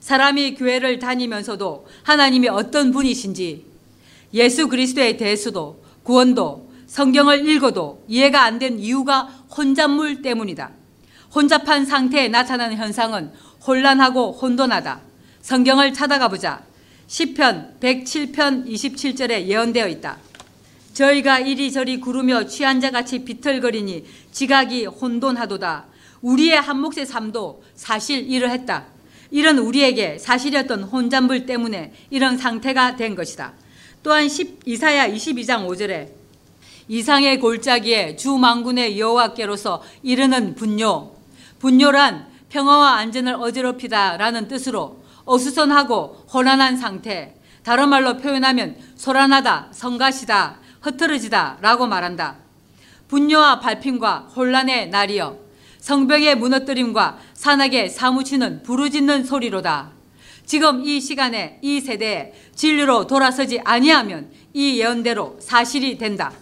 사람이 교회를 다니면서도 하나님이 어떤 분이신지 예수 그리스도에 대해서도 구원도 성경을 읽어도 이해가 안 된 이유가 혼잣물 때문이다. 혼잡한 상태에 나타나는 현상은 혼란하고 혼돈하다. 성경을 찾아가 보자. 시편 107편 27절에 예언되어 있다. 저희가 이리저리 구르며 취한 자 같이 비틀거리니 지각이 혼돈하도다. 우리의 한 몫의 삶도 사실 이러했다. 이런 우리에게 사실이었던 혼잣물 때문에 이런 상태가 된 것이다. 또한 이사야 22장 5절에 이상의 골짜기에 주 망군의 여호와께로서 이르는 분뇨 분뇨란 평화와 안전을 어지럽히다라는 뜻으로 어수선하고 혼란한 상태 다른 말로 표현하면 소란하다, 성가시다, 흐트러지다라고 말한다. 분뇨와 발핀과 혼란의 날이여 성벽의 무너뜨림과 산악에 사무치는 부르짖는 소리로다. 지금 이 시간에 이 세대에 진리로 돌아서지 아니하면 이 예언대로 사실이 된다.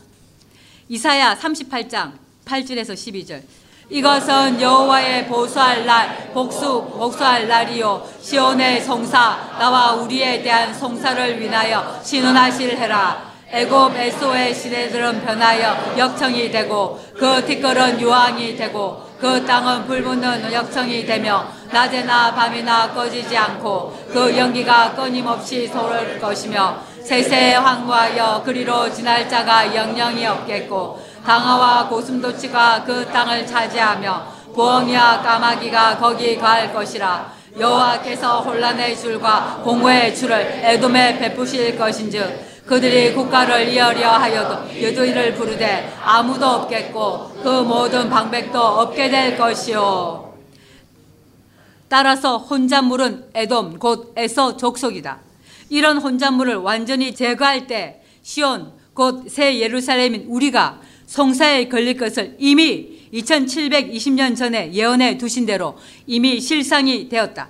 이사야 38장 8절에서 12절. 이것은 여호와의 보수할 날 복수 복수할 날이요 시온의 송사 나와 우리에 대한 송사를 위하여 신원하실 해라 애굽 에소의 시대들은 변하여 역청이 되고 그 티끌은 유황이 되고 그 땅은 불붙는 역청이 되며 낮에나 밤이나 꺼지지 않고 그 연기가 끊임없이 솟을 것이며 세세 황무하여 그리로 지날 자가 영영이 없겠고 강화와 고슴도치가 그 땅을 차지하며 부엉이와 까마귀가 거기 갈 것이라. 여호와께서 혼란의 줄과 공허의 줄을 에돔에 베푸실 것인즉 그들이 국가를 이어려 하여도 여도이를 부르되 아무도 없겠고 그 모든 방백도 없게 될 것이요. 따라서 혼잣물은 에돔 곧 에서 족속이다. 이런 혼잣물을 완전히 제거할 때 시온 곧 새 예루살렘인 우리가 송사에 걸릴 것을 이미 2720년 전에 예언해 두신 대로 이미 실상이 되었다.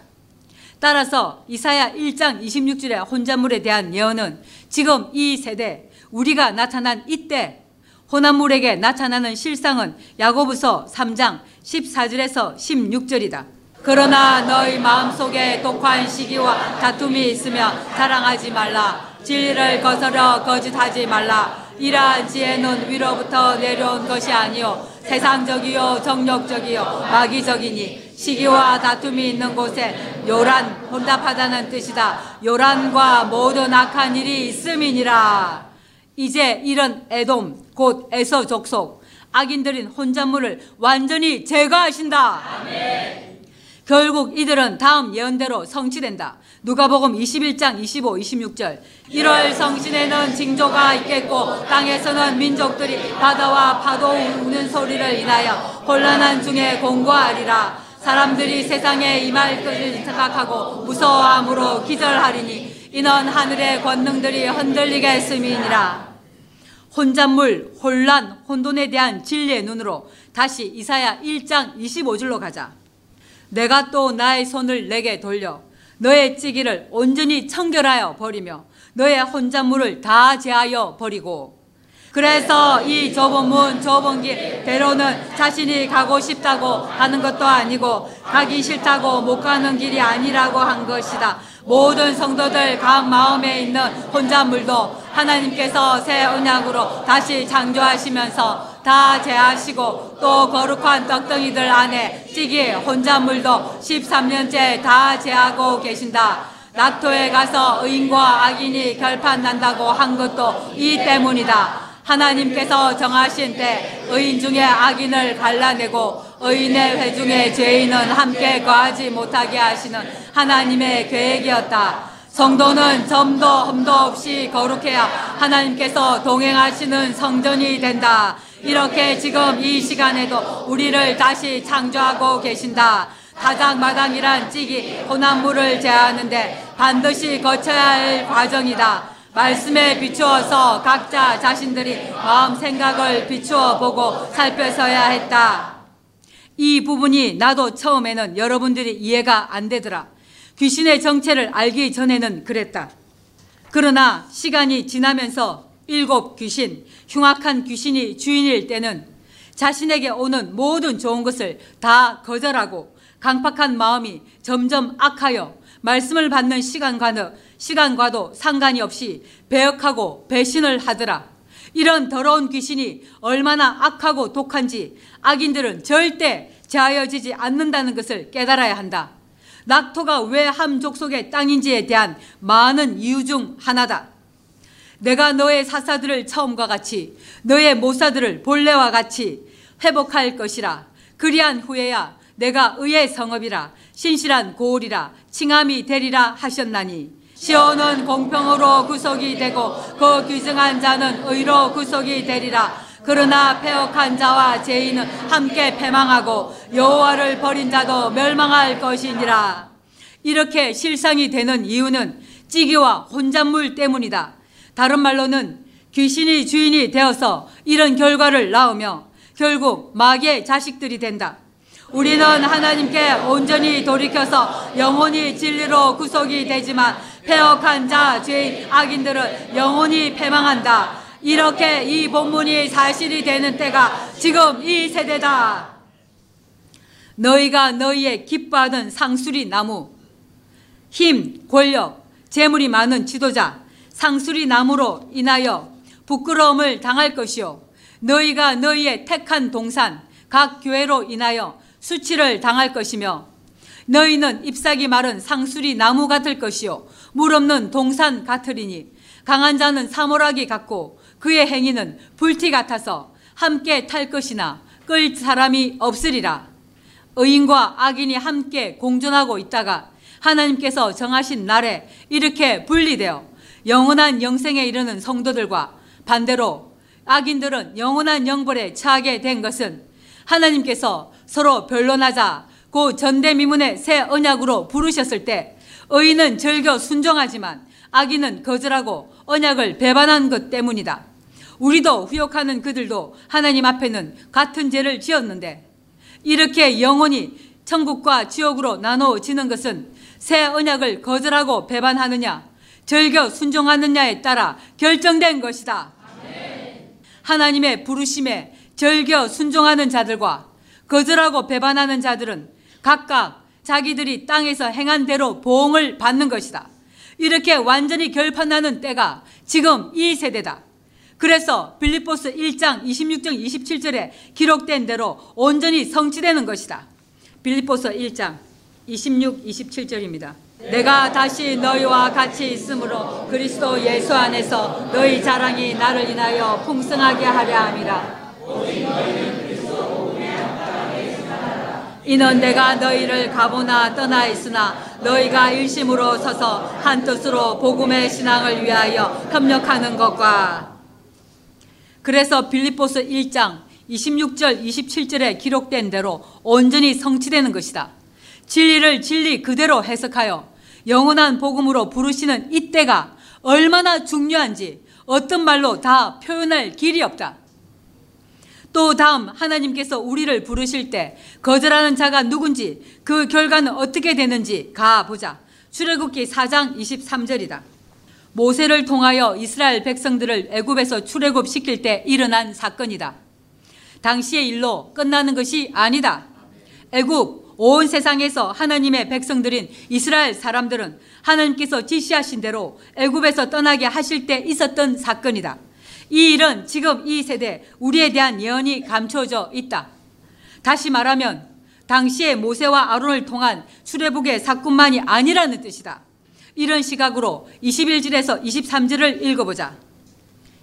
따라서 이사야 1장 26절의 혼잣물에 대한 예언은 지금 이 세대 우리가 나타난 이때 혼합물에게 나타나는 실상은 야고보서 3장 14절에서 16절이다. 그러나 너희 마음속에 독한 시기와 다툼이 있으며 자랑하지 말라. 진리를 거스러 거짓하지 말라. 이러한 지혜는 위로부터 내려온 것이 아니요 세상적이요 정력적이요 마귀적이니 시기와 다툼이 있는 곳에 요란 혼답하다는 뜻이다. 요란과 모든 악한 일이 있음이니라. 이제 이런 에돔 곧 에서 족속 악인들인 혼잣물을 완전히 제거하신다. 아멘. 결국 이들은 다음 예언대로 성취된다. 누가복음 21장 25, 26절. 1월 성신에는 징조가 있겠고 땅에서는 민족들이 바다와 파도 우는 소리를 인하여 혼란한 중에 공고하리라. 사람들이 세상에 임할 것을 생각하고 무서워함으로 기절하리니 이는 하늘의 권능들이 흔들리겠음이니라. 혼잣물, 혼란, 혼돈에 대한 진리의 눈으로 다시 이사야 1장 25절로 가자. 내가 또 나의 손을 내게 돌려 너의 찌기를 온전히 청결하여 버리며 너의 혼잣물을 다 제하여 버리고 그래서 이 좁은 문 좁은 길 대로는 자신이 가고 싶다고 하는 것도 아니고 가기 싫다고 못 가는 길이 아니라고 한 것이다. 모든 성도들 각 마음에 있는 혼잣물도 하나님께서 새 언약으로 다시 창조하시면서 다 제하시고 또 거룩한 떡덩이들 안에 찌기 혼잣물도 13년째 다 제하고 계신다. 낙토에 가서 의인과 악인이 결판 난다고 한 것도 이 때문이다. 하나님께서 정하신 때 의인 중에 악인을 갈라내고 의인의 회중에 죄인은 함께 거하지 못하게 하시는 하나님의 계획이었다. 성도는 점도 흠도 없이 거룩해야 하나님께서 동행하시는 성전이 된다. 이렇게 지금 이 시간에도 우리를 다시 창조하고 계신다. 가장마당이란 찌기 혼합물을 제하는데 반드시 거쳐야 할 과정이다. 말씀에 비추어서 각자 자신들이 마음 생각을 비추어 보고 살펴서야 했다. 이 부분이 나도 처음에는 여러분들이 이해가 안 되더라. 귀신의 정체를 알기 전에는 그랬다. 그러나 시간이 지나면서 일곱 귀신, 흉악한 귀신이 주인일 때는 자신에게 오는 모든 좋은 것을 다 거절하고 강팍한 마음이 점점 악하여 말씀을 받는 시간과도, 시간과도 상관이 없이 배역하고 배신을 하더라. 이런 더러운 귀신이 얼마나 악하고 독한지 악인들은 절대 자여지지 않는다는 것을 깨달아야 한다. 낙토가 왜 함 족 속의 땅인지에 대한 많은 이유 중 하나다. 내가 너의 사사들을 처음과 같이 너의 모사들을 본래와 같이 회복할 것이라. 그리한 후에야 내가 의의 성읍이라 신실한 고을이라 칭함이 되리라 하셨나니 시온은 공평으로 구속이 되고 그 규정한 자는 의로 구속이 되리라. 그러나 폐역한 자와 죄인은 함께 패망하고 여호와를 버린 자도 멸망할 것이니라. 이렇게 실상이 되는 이유는 찌기와 혼잣물 때문이다. 다른 말로는 귀신이 주인이 되어서 이런 결과를 낳으며 결국 마귀의 자식들이 된다 우리는 하나님께 온전히 돌이켜서 영원히 진리로 구속이 되지만 폐역한 자, 죄인, 악인들은 영원히 패망한다. 이렇게 이 본문이 사실이 되는 때가 지금 이 세대다. 너희가 너희의 기뻐하던 상수리 나무, 힘, 권력, 재물이 많은 지도자, 상수리 나무로 인하여 부끄러움을 당할 것이요. 너희가 너희의 택한 동산, 각 교회로 인하여 수치를 당할 것이며 너희는 잎사귀 마른 상수리 나무 같을 것이요 물 없는 동산 같으리니 강한 자는 사모라기 같고 그의 행위는 불티 같아서 함께 탈 것이나 끌 사람이 없으리라. 의인과 악인이 함께 공존하고 있다가 하나님께서 정하신 날에 이렇게 분리되어 영원한 영생에 이르는 성도들과 반대로 악인들은 영원한 영벌에 처하게 된 것은 하나님께서 서로 변론하자 고 전대미문의 새 언약으로 부르셨을 때 의인은 절겨 순종하지만 악인은 거절하고 언약을 배반한 것 때문이다. 우리도 후욕하는 그들도 하나님 앞에는 같은 죄를 지었는데 이렇게 영원히 천국과 지옥으로 나누어지는 것은 새 언약을 거절하고 배반하느냐 절겨 순종하느냐에 따라 결정된 것이다. 하나님의 부르심에 절겨 순종하는 자들과 거절하고 배반하는 자들은 각각 자기들이 땅에서 행한 대로 보응을 받는 것이다. 이렇게 완전히 결판나는 때가 지금 이 세대다. 그래서 빌립보스 1장 26절 27절에 기록된 대로 온전히 성취되는 것이다. 빌립보스 1장 26, 27절입니다. 내가 다시 너희와 같이 있으므로 그리스도 예수 안에서 너희 자랑이 나를 인하여 풍성하게 하려 함이라. 이는 내가 너희를 가보나 떠나 있으나 너희가 일심으로 서서 한 뜻으로 복음의 신앙을 위하여 협력하는 것과 그래서 빌립보스 1장 26절 27절에 기록된 대로 온전히 성취되는 것이다. 진리를 진리 그대로 해석하여 영원한 복음으로 부르시는 이때가 얼마나 중요한지 어떤 말로 다 표현할 길이 없다. 또 다음 하나님께서 우리를 부르실 때 거절하는 자가 누군지 그 결과는 어떻게 되는지 가보자. 출애굽기 4장 23절이다. 모세를 통하여 이스라엘 백성들을 애굽에서 출애굽 시킬 때 일어난 사건이다. 당시의 일로 끝나는 것이 아니다. 애굽 온 세상에서 하나님의 백성들인 이스라엘 사람들은 하나님께서 지시하신 대로 애굽에서 떠나게 하실 때 있었던 사건이다. 이 일은 지금 이 세대 우리에 대한 예언이 감춰져 있다. 다시 말하면 당시에 모세와 아론을 통한 출애굽의 사건만이 아니라는 뜻이다. 이런 시각으로 21절에서 23절을 읽어보자.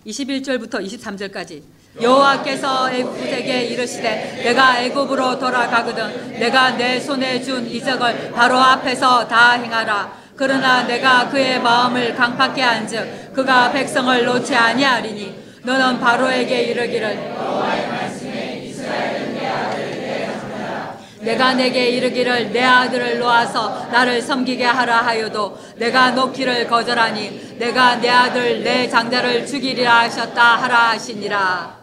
21절부터 23절까지 여호와께서 애굽에게 이르시되 내가 애굽으로 돌아가거든 내가 내 손에 준 이적을 바로 앞에서 다 행하라 그러나 내가 그의 마음을 강팍케 한즉 그가 백성을 놓지 아니하리니 너는 바로에게 이르기를 내가 내게 이르기를 내 아들을 놓아서 나를 섬기게 하라 하여도 내가 놓기를 거절하니 내가 내 아들 내 장자를 죽이리라 하셨다 하라 하시니라.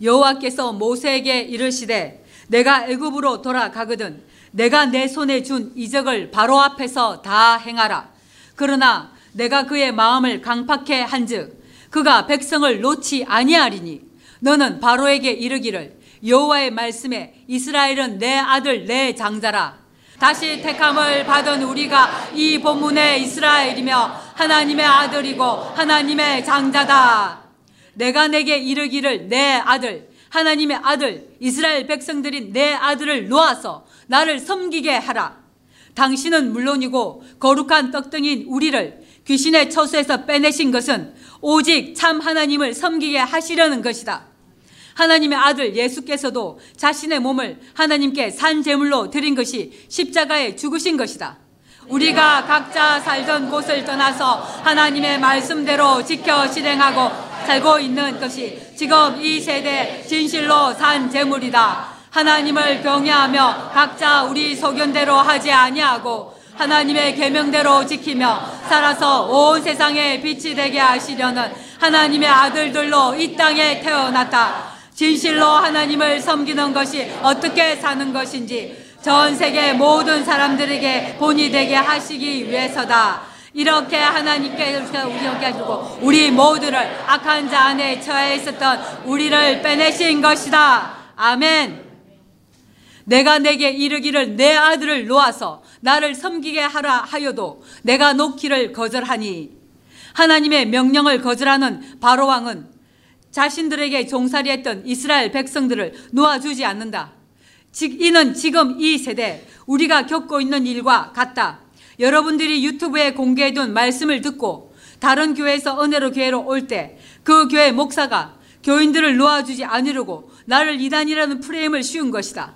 여호와께서 모세에게 이르시되 내가 애굽으로 돌아가거든 내가 내 손에 준 이적을 바로 앞에서 다 행하라. 그러나 내가 그의 마음을 강팍해 한즉 그가 백성을 놓지 아니하리니 너는 바로에게 이르기를 여호와의 말씀에 이스라엘은 내 아들 내 장자라. 다시 택함을 받은 우리가 이 본문의 이스라엘이며 하나님의 아들이고 하나님의 장자다. 내가 내게 이르기를 내 아들 하나님의 아들 이스라엘 백성들인 내 아들을 놓아서 나를 섬기게 하라. 당신은 물론이고 거룩한 떡등인 우리를 귀신의 처수에서 빼내신 것은 오직 참 하나님을 섬기게 하시려는 것이다. 하나님의 아들 예수께서도 자신의 몸을 하나님께 산 제물로 드린 것이 십자가에 죽으신 것이다. 우리가 각자 살던 곳을 떠나서 하나님의 말씀대로 지켜 실행하고 살고 있는 것이 지금 이 세대 진실로 산 제물이다. 하나님을 경외하며 각자 우리 소견대로 하지 아니하고 하나님의 계명대로 지키며 살아서 온 세상에 빛이 되게 하시려는 하나님의 아들들로 이 땅에 태어났다. 진실로 하나님을 섬기는 것이 어떻게 사는 것인지 전 세계 모든 사람들에게 본이 되게 하시기 위해서다. 이렇게 하나님께서 우리에게 주고 우리 모두를 악한 자 안에 처해 있었던 우리를 빼내신 것이다. 아멘. 내가 내게 이르기를 내 아들을 놓아서 나를 섬기게 하라 하여도 내가 놓기를 거절하니 하나님의 명령을 거절하는 바로 왕은 자신들에게 종살이했던 이스라엘 백성들을 놓아주지 않는다. 즉 이는 지금 이 세대 우리가 겪고 있는 일과 같다. 여러분들이 유튜브에 공개해둔 말씀을 듣고 다른 교회에서 은혜로 교회로 올 때 그 교회 목사가 교인들을 놓아주지 않으려고 나를 이단이라는 프레임을 씌운 것이다.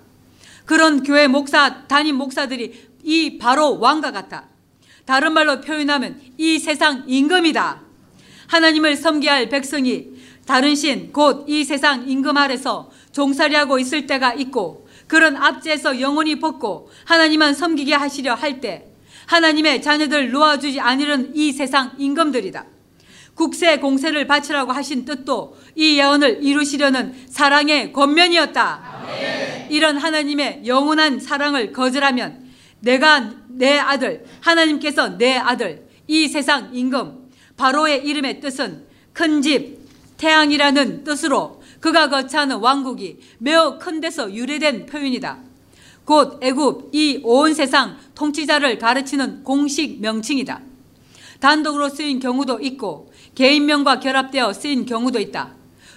그런 교회 목사, 담임 목사들이 이 바로 왕과 같다. 다른 말로 표현하면 이 세상 임금이다. 하나님을 섬겨야 할 백성이 다른 신, 곧 이 세상 임금 아래서 종살이하고 있을 때가 있고 그런 압제에서 영원히 벗고 하나님만 섬기게 하시려 할 때 하나님의 자녀들 놓아주지 않으려는 이 세상 임금들이다. 국세 공세를 바치라고 하신 뜻도 이 예언을 이루시려는 사랑의 권면이었다. 이런 하나님의 영원한 사랑을 거절하면 내가 내 아들, 하나님께서 내 아들, 이 세상 임금, 바로의 이름의 뜻은 큰 집, 태양이라는 뜻으로 그가 거처하는 왕국이 매우 큰 데서 유래된 표현이다. 곧 애굽 이 온 세상 통치자를 가르치는 공식 명칭이다. 단독으로 쓰인 경우도 있고 개인명과 결합되어 쓰인 경우도 있다.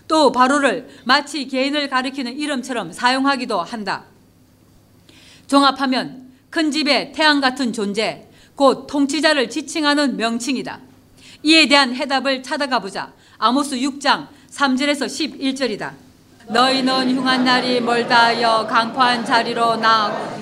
또 바로를 마치 개인을 가리키는 이름처럼 사용하기도 한다. 종합하면 큰 집의 태양 같은 존재, 곧 통치자를 지칭하는 명칭이다. 이에 대한 해답을 찾아가 보자. 아모스 6장 3절에서 11절이다. 너희는 흉한 날이 멀다 하여 강포한 자리로 나아고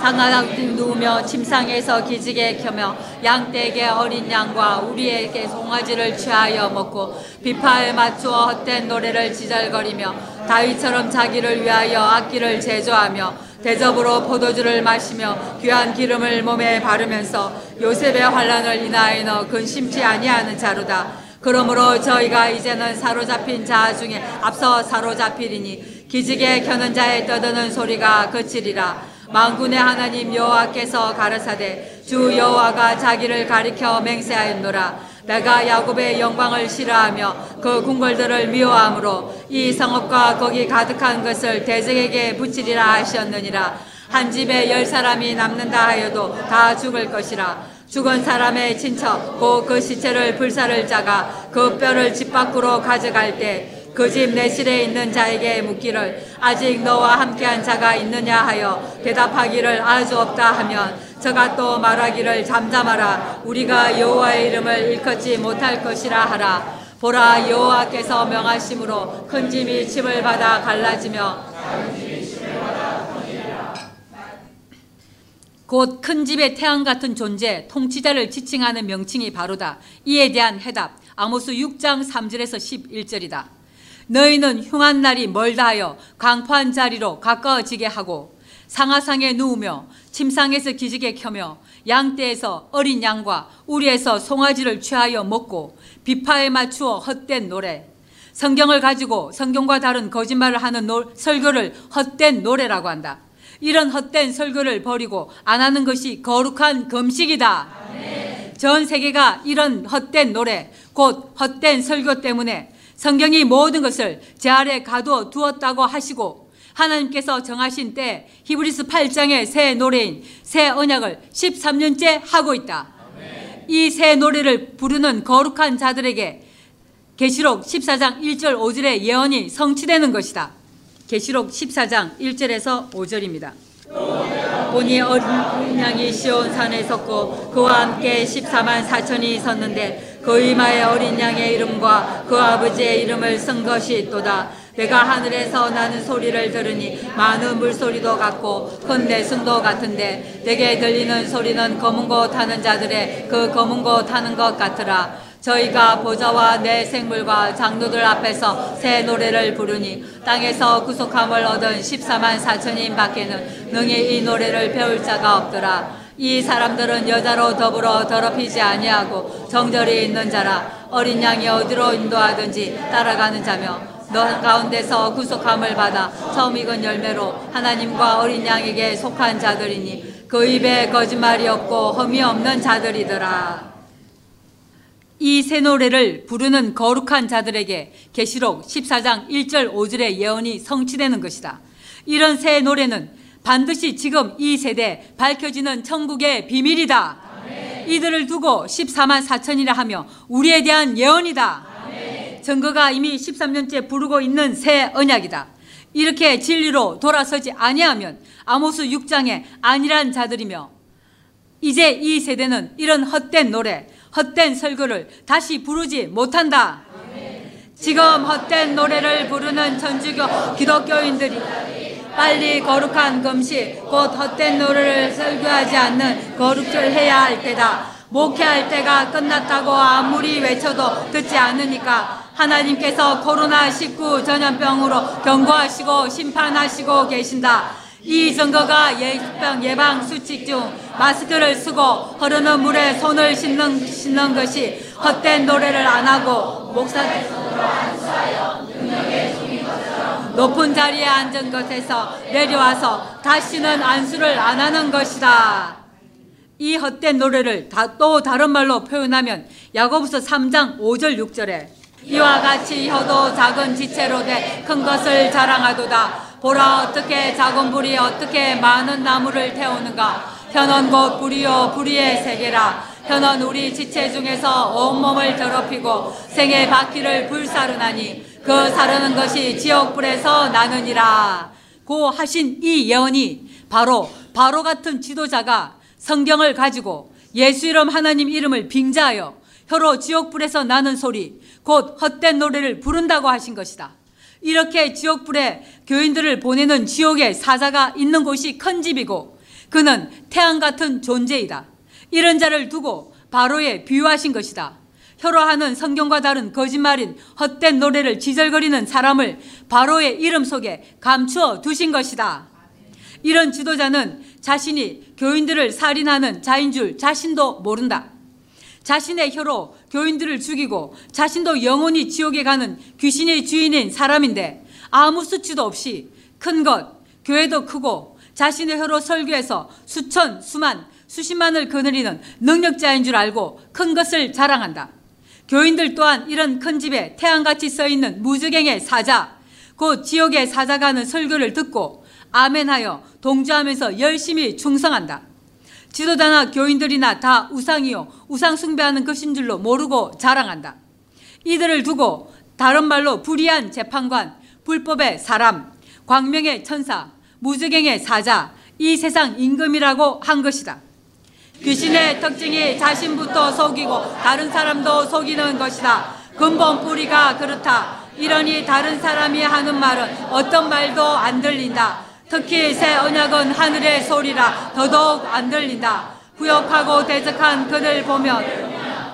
상하게 누우며 침상에서 기지개 켜며 양떼에게 어린 양과 우리에게 송아지를 취하여 먹고 비파에 맞추어 헛된 노래를 지절거리며 다윗처럼 자기를 위하여 악기를 제조하며 대접으로 포도주를 마시며 귀한 기름을 몸에 바르면서 요셉의 환란을 인하여 근심치 아니하는 자로다. 그러므로 저희가 이제는 사로잡힌 자 중에 앞서 사로잡히리니 기지개 켜는 자의 떠드는 소리가 그치리라. 만군의 하나님 여호와께서 가라사대 주 여호와가 자기를 가리켜 맹세하였노라. 내가 야곱의 영광을 싫어하며 그 궁궐들을 미워함으로 이 성읍과 거기 가득한 것을 대적에게 붙이리라 하셨느니라. 한 집에 열 사람이 남는다 하여도 다 죽을 것이라 죽은 사람의 친척 곧 그 시체를 불사를 짜가 그 뼈를 집 밖으로 가져갈 때 그 집 내실에 있는 자에게 묻기를 아직 너와 함께한 자가 있느냐 하여 대답하기를 아주 없다 하면 저가 또 말하기를 잠잠하라. 우리가 여호와의 이름을 일컫지 못할 것이라 하라. 보라 여호와께서 명하심으로 큰 짐이 침을 받아 갈라지며 곧 큰 집의 태양 같은 존재 통치자를 지칭하는 명칭이 바로다. 이에 대한 해답 아모스 6장 3절에서 11절이다. 너희는 흉한 날이 멀다 하여 강포한 자리로 가까워지게 하고 상하상에 누우며 침상에서 기지개 켜며 양떼에서 어린 양과 우리에서 송아지를 취하여 먹고 비파에 맞추어 헛된 노래 성경을 가지고 성경과 다른 거짓말을 하는 노, 설교를 헛된 노래라고 한다. 이런 헛된 설교를 버리고 안 하는 것이 거룩한 금식이다. 전 세계가 이런 헛된 노래, 곧 헛된 설교 때문에 성경이 모든 것을 제 아래 가두어 두었다고 하시고 하나님께서 정하신 때 히브리서 8장의 새 노래인 새 언약을 13년째 하고 있다. 이 새 노래를 부르는 거룩한 자들에게 계시록 14장 1절 5절의 예언이 성취되는 것이다. 계시록 14장 1절에서 5절입니다. 보니 어린 양이 시온 산에 섰고 그와 함께 14만 4천이 섰는데 그 이마에 어린 양의 이름과 그 아버지의 이름을 쓴 것이 있도다. 내가 하늘에서 나는 소리를 들으니 많은 물소리도 같고 큰 내순도 같은데 내게 들리는 소리는 검은 거 타는 자들의 그 검은 거 타는 것 같으라. 저희가 보좌와 내 생물과 장로들 앞에서 새 노래를 부르니 땅에서 구속함을 얻은 14만 4천인 밖에는 능히 이 노래를 배울 자가 없더라. 이 사람들은 여자로 더불어 더럽히지 아니하고 정절이 있는 자라 어린 양이 어디로 인도하든지 따라가는 자며 너 가운데서 구속함을 받아 처음 익은 열매로 하나님과 어린 양에게 속한 자들이니 그 입에 거짓말이 없고 험이 없는 자들이더라. 이 새 노래를 부르는 거룩한 자들에게 계시록 14장 1절 5절의 예언이 성취되는 것이다. 이런 새 노래는 반드시 지금 이 세대 밝혀지는 천국의 비밀이다. 이들을 두고 14만 4천이라 하며 우리에 대한 예언이다. 증거가 이미 13년째 부르고 있는 새 언약이다. 이렇게 진리로 돌아서지 아니하면 아모스 6장에 아니란 자들이며 이제 이 세대는 이런 헛된 노래, 헛된 설교를 다시 부르지 못한다. 지금 헛된 노래를 부르는 천주교 기독교인들이 빨리 거룩한 금식, 곧 헛된 노래를 설교하지 않는 거룩을 해야 할 때다. 목회할 때가 끝났다고 아무리 외쳐도 듣지 않으니까 하나님께서 코로나19 전염병으로 경고하시고 심판하시고 계신다. 이 증거가 예방, 예방 수칙 중 마스크를 쓰고 흐르는 물에 손을 씻는, 씻는 것이 헛된 노래를 안 하고 것처럼 높은 자리에 앉은 것에서 내려와서 다시는 안수를 안 하는 것이다. 이 헛된 노래를 다, 또 다른 말로 표현하면 야고보서 3장 5절 6절에 이와 같이 혀도 작은 지체로 돼 큰 것을 자랑하도다. 보라 어떻게 작은 불이 어떻게 많은 나무를 태우는가. 현원 곧 불이요 불이의 세계라. 현원 우리 지체 중에서 온몸을 더럽히고 생의 바퀴를 불사르나니 그 사르는 것이 지옥불에서 나느니라. 고 하신 이 예언이 바로 바로 같은 지도자가 성경을 가지고 예수 이름 하나님 이름을 빙자하여 혀로 지옥불에서 나는 소리 곧 헛된 노래를 부른다고 하신 것이다. 이렇게 지옥불에 교인들을 보내는 지옥의 사자가 있는 곳이 큰 집이고 그는 태양 같은 존재이다. 이런 자를 두고 바로에 비유하신 것이다. 혀로 하는 성경과 다른 거짓말인 헛된 노래를 지절거리는 사람을 바로의 이름 속에 감추어 두신 것이다. 이런 지도자는 자신이 교인들을 살인하는 자인 줄 자신도 모른다. 자신의 혀로 교인들을 죽이고 자신도 영원히 지옥에 가는 귀신의 주인인 사람인데 아무 수치도 없이 큰 것, 교회도 크고 자신의 혀로 설교해서 수천, 수만, 수십만을 거느리는 능력자인 줄 알고 큰 것을 자랑한다. 교인들 또한 이런 큰 집에 태양같이 써 있는 무적행의 사자, 곧 지옥의 사자가는 설교를 듣고 아멘하여 동조하면서 열심히 충성한다. 지도자나 교인들이나 다 우상이요 우상 숭배하는 것인 줄로 모르고 자랑한다. 이들을 두고 다른 말로 불의한 재판관, 불법의 사람, 광명의 천사, 무적행의 사자, 이 세상 임금이라고 한 것이다. 귀신의 특징이 자신부터 속이고 다른 사람도 속이는 것이다. 근본 뿌리가 그렇다. 이러니 다른 사람이 하는 말은 어떤 말도 안 들린다. 특히 새 언약은 하늘의 소리라 더더욱 안 들린다. 구역하고 대적한 그들 보면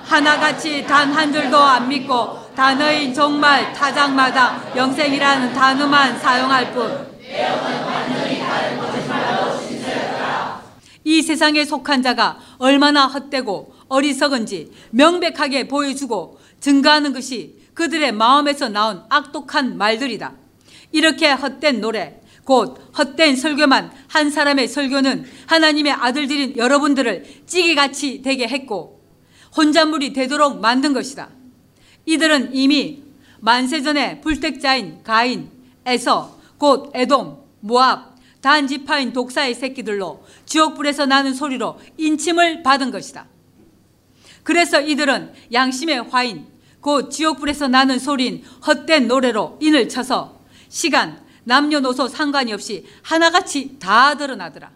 하나같이 단 한 줄도 안 믿고 단어인 정말 타작마다 영생이라는 단어만 사용할 뿐. 이 세상에 속한 자가 얼마나 헛되고 어리석은지 명백하게 보여주고 증가하는 것이 그들의 마음에서 나온 악독한 말들이다. 이렇게 헛된 노래, 곧 헛된 설교만 한 사람의 설교는 하나님의 아들들인 여러분들을 찌개같이 되게 했고 혼잣물이 되도록 만든 것이다. 이들은 이미 만세전에 불택자인 가인, 에서, 곧 에돔, 모압, 단지파인 독사의 새끼들로 지옥불에서 나는 소리로 인침을 받은 것이다. 그래서 이들은 양심의 화인, 곧 지옥불에서 나는 소리인 헛된 노래로 인을 쳐서 시간, 남녀노소 상관이 없이 하나같이 다 드러나더라.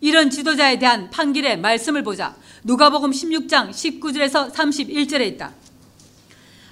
이런 지도자에 대한 판결의 말씀을 보자 누가복음 16장 19절에서 31절에 있다.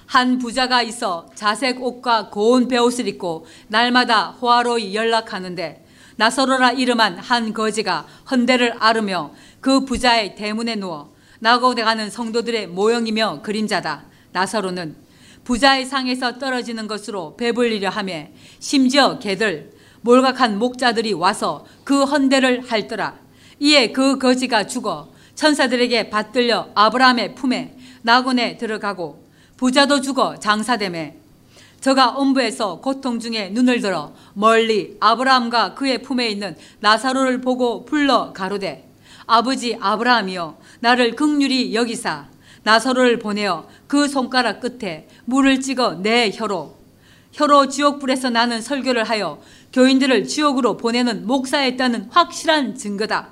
한 부자가 있어 자색 옷과 고운 베옷을 입고 날마다 호화로이 연락하는데 나서로라 이름한 한 거지가 헌대를 앓으며 그 부자의 대문에 누워 나고대 가는 성도들의 모형이며 그림자다. 나사로는 부자의 상에서 떨어지는 것으로 배불리려 하며 심지어 개들 몰각한 목자들이 와서 그 헌대를 할더라. 이에 그 거지가 죽어 천사들에게 받들려 아브라함의 품에 나곤에 들어가고 부자도 죽어 장사됨에 저가 엄부에서 고통 중에 눈을 들어 멀리 아브라함과 그의 품에 있는 나사로를 보고 불러 가로되 아버지 아브라함이여 나를 극률이 여기사 나사로를 보내어 그 손가락 끝에 물을 찍어 내 혀로 혀로 지옥불에서 나는 설교를 하여 교인들을 지옥으로 보내는 목사였다는 확실한 증거다.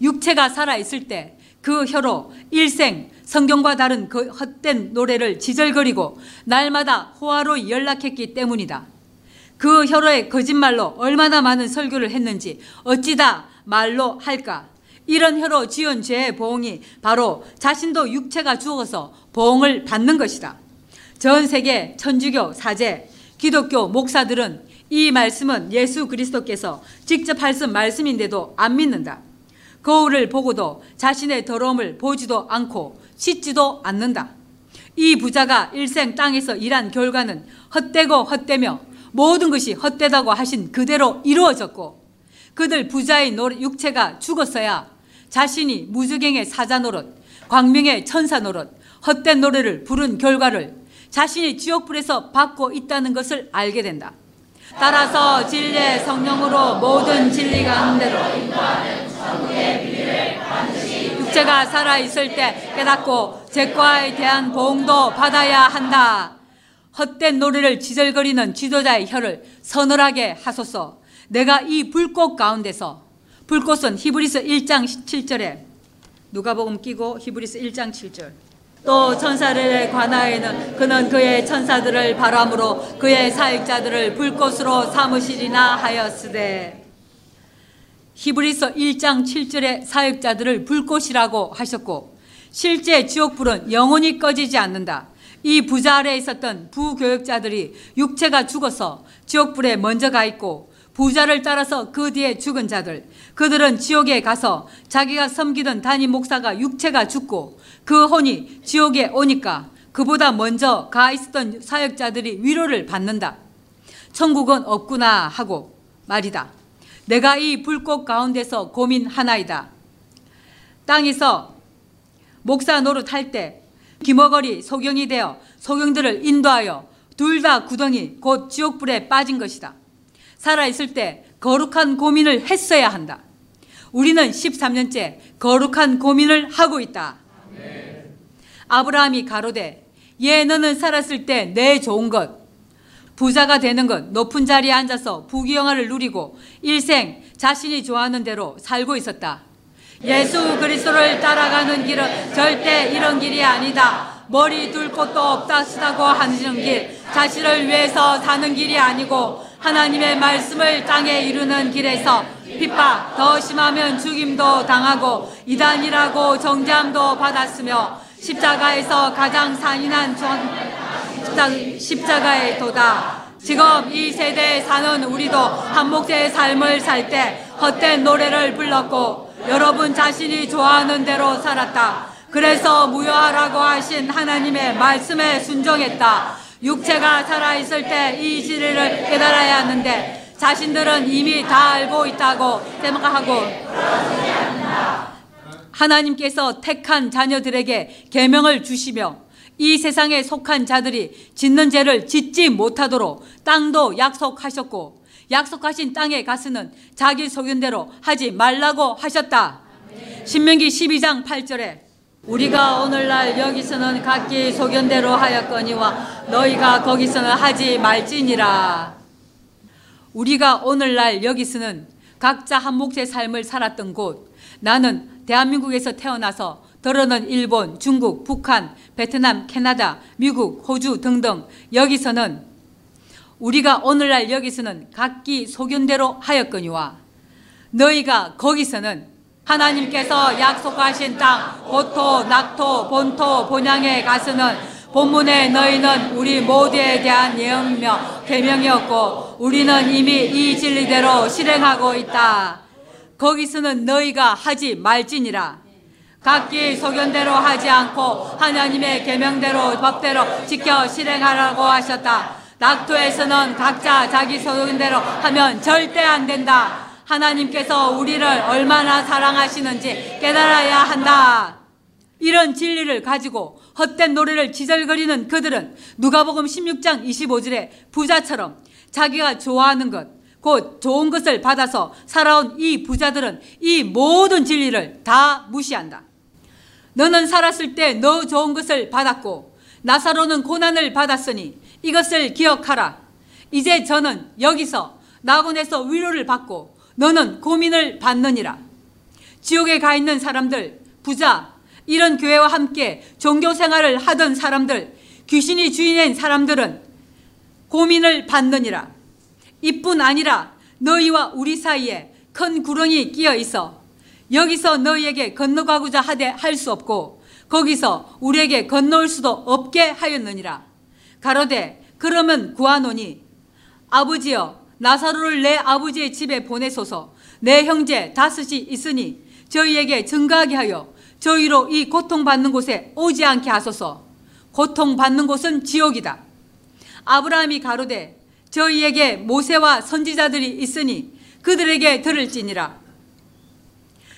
육체가 살아있을 때 그 혀로 일생 성경과 다른 그 헛된 노래를 지절거리고 날마다 호화로 연락했기 때문이다. 그 혀로의 거짓말로 얼마나 많은 설교를 했는지 어찌다 말로 할까? 이런 혀로 지은 죄의 보응이 바로 자신도 육체가 죽어서 보응을 받는 것이다. 전 세계 천주교, 사제, 기독교 목사들은 이 말씀은 예수 그리스도께서 직접 하신 말씀인데도 안 믿는다. 거울을 보고도 자신의 더러움을 보지도 않고 씻지도 않는다. 이 부자가 일생 땅에서 일한 결과는 헛되고 헛되며 모든 것이 헛되다고 하신 그대로 이루어졌고 그들 부자의 육체가 죽었어야 자신이 무주경의 사자 노릇, 광명의 천사 노릇, 헛된 노래를 부른 결과를 자신이 지옥불에서 받고 있다는 것을 알게 된다. 따라서 진리의 성령으로 모든 진리가 한대로 육체가 살아있을 때 깨닫고 죄과에 대한 보응도 받아야 한다. 헛된 노래를 지절거리는 지도자의 혀를 서늘하게 하소서. 내가 이 불꽃 가운데서 불꽃은 히브리서 1장 7절에 누가복음 끼고 히브리서 1장 7절 또 천사들의 관하에는 그는 그의 천사들을 바람으로 그의 사역자들을 불꽃으로 삼으시리나 하였으되 히브리서 1장 7절에 사역자들을 불꽃이라고 하셨고 실제 지옥불은 영원히 꺼지지 않는다. 이 부자 아래 있었던 부교역자들이 육체가 죽어서 지옥불에 먼저 가 있고 부자를 따라서 그 뒤에 죽은 자들 그들은 지옥에 가서 자기가 섬기던 담임 목사가 육체가 죽고 그 혼이 지옥에 오니까 그보다 먼저 가 있었던 사역자들이 위로를 받는다. 천국은 없구나 하고 말이다. 내가 이 불꽃 가운데서 고민 하나이다. 땅에서 목사 노릇할 때 기머거리 소경이 되어 소경들을 인도하여 둘 다 구덩이 곧 지옥불에 빠진 것이다. 살아있을 때 거룩한 고민을 했어야 한다. 우리는 13년째 거룩한 고민을 하고 있다. 아브라함이 가로되 예 너는 살았을 때 내 좋은 것 부자가 되는 것, 높은 자리에 앉아서 부귀영화를 누리고 일생 자신이 좋아하는 대로 살고 있었다. 예수 그리스도를 따라가는 길은 절대 이런 길이 아니다. 머리 둘 곳도 없다 쓰다고 하는 길, 자신을 위해서 사는 길이 아니고 하나님의 말씀을 땅에 이루는 길에서 핍박, 더 심하면 죽임도 당하고 이단이라고 정죄함도 받았으며 십자가에서 가장 산인한 십자가에 도다. 지금 이 세대에 사는 우리도 한목제의 삶을 살 때 헛된 노래를 불렀고 여러분 자신이 좋아하는 대로 살았다. 그래서 무효하라고 하신 하나님의 말씀에 순종했다. 육체가 살아있을 때 이 진리를 깨달아야 하는데 자신들은 이미 다 알고 있다고 생각하고 하나님께서 택한 자녀들에게 계명을 주시며 이 세상에 속한 자들이 짓는 죄를 짓지 못하도록 땅도 약속하셨고 약속하신 땅에 가서는 자기 소견대로 하지 말라고 하셨다. 신명기 12장 8절에 우리가 오늘날 여기서는 각기 소견대로 하였거니와 너희가 거기서는 하지 말지니라. 우리가 오늘날 여기서는 각자 한 몫의 삶을 살았던 곳, 나는 대한민국에서 태어나서 더러는 일본, 중국, 북한, 베트남, 캐나다, 미국, 호주 등등 여기서는 우리가 오늘날 여기서는 각기 소견대로 하였거니와 너희가 거기서는 하나님께서 약속하신 땅 고토, 낙토, 본토, 본향에 가서는 본문에 너희는 우리 모두에 대한 예언며 계명이었고 우리는 이미 이 진리대로 실행하고 있다. 거기서는 너희가 하지 말지니라. 각기 소견대로 하지 않고 하나님의 계명대로 법대로 지켜 실행하라고 하셨다. 낙토에서는 각자 자기 소견대로 하면 절대 안 된다. 하나님께서 우리를 얼마나 사랑하시는지 깨달아야 한다. 이런 진리를 가지고 헛된 노래를 지절거리는 그들은 누가복음 16장 25절에 부자처럼 자기가 좋아하는 것, 곧 좋은 것을 받아서 살아온 이 부자들은 이 모든 진리를 다 무시한다. 너는 살았을 때 너 좋은 것을 받았고 나사로는 고난을 받았으니 이것을 기억하라. 이제 저는 여기서 낙원에서 위로를 받고 너는 고민을 받느니라. 지옥에 가 있는 사람들, 부자, 이런 교회와 함께 종교 생활을 하던 사람들, 귀신이 주인인 사람들은 고민을 받느니라. 이뿐 아니라 너희와 우리 사이에 큰 구렁이 끼어 있어 여기서 너희에게 건너가고자 하되 할 수 없고 거기서 우리에게 건너올 수도 없게 하였느니라. 가로되 그러면 구하노니 아버지여 나사로를 내 아버지의 집에 보내소서. 내 형제 다섯이 있으니 저희에게 증가하게 하여 저희로 이 고통받는 곳에 오지 않게 하소서. 고통받는 곳은 지옥이다. 아브라함이 가로되 저희에게 모세와 선지자들이 있으니 그들에게 들을지니라.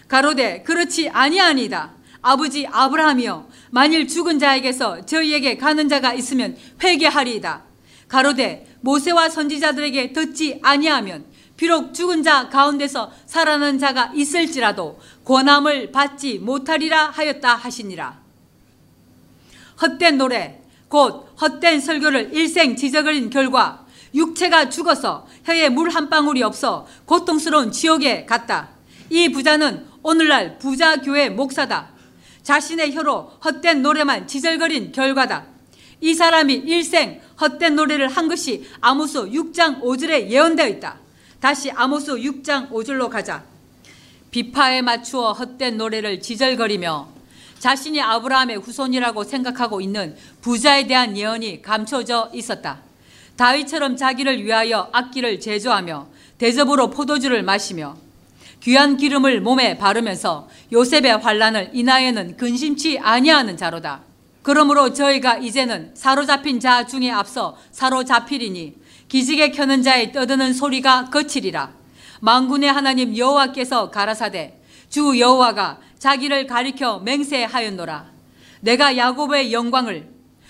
가로되 그렇지 아니하니다. 아버지 아브라함이여 만일 죽은 자에게서 저희에게 가는 자가 있으면 회개하리이다 가로되 모세와 선지자들에게 듣지 아니하면 비록 죽은 자 가운데서 살아난 자가 있을지라도 권함을 받지 못하리라 하였다 하시니라. 헛된 노래, 곧 헛된 설교를 일생 지저거린 결과 육체가 죽어서 혀에 물 한 방울이 없어 고통스러운 지옥에 갔다. 이 부자는 오늘날 부자 교회 목사다. 자신의 혀로 헛된 노래만 지절거린 결과다. 이 사람이 일생 헛된 노래를 한 것이 아모스 6장 5절에 예언되어 있다. 다시 아모스 6장 5절로 가자. 비파에 맞추어 헛된 노래를 지절거리며 자신이 아브라함의 후손이라고 생각하고 있는 부자에 대한 예언이 감춰져 있었다. 다윗처럼 자기를 위하여 악기를 제조하며 대접으로 포도주를 마시며 귀한 기름을 몸에 바르면서 요셉의 환란을 이나에는 근심치 아니하는 자로다. 그러므로 저희가 이제는 사로잡힌 자 중에 앞서 사로잡히리니 기지개 켜는 자의 떠드는 소리가 거치리라. 망군의 하나님 여호와께서 가라사대 주 여호와가 자기를 가리켜 맹세하였노라. 내가 야곱의 영광을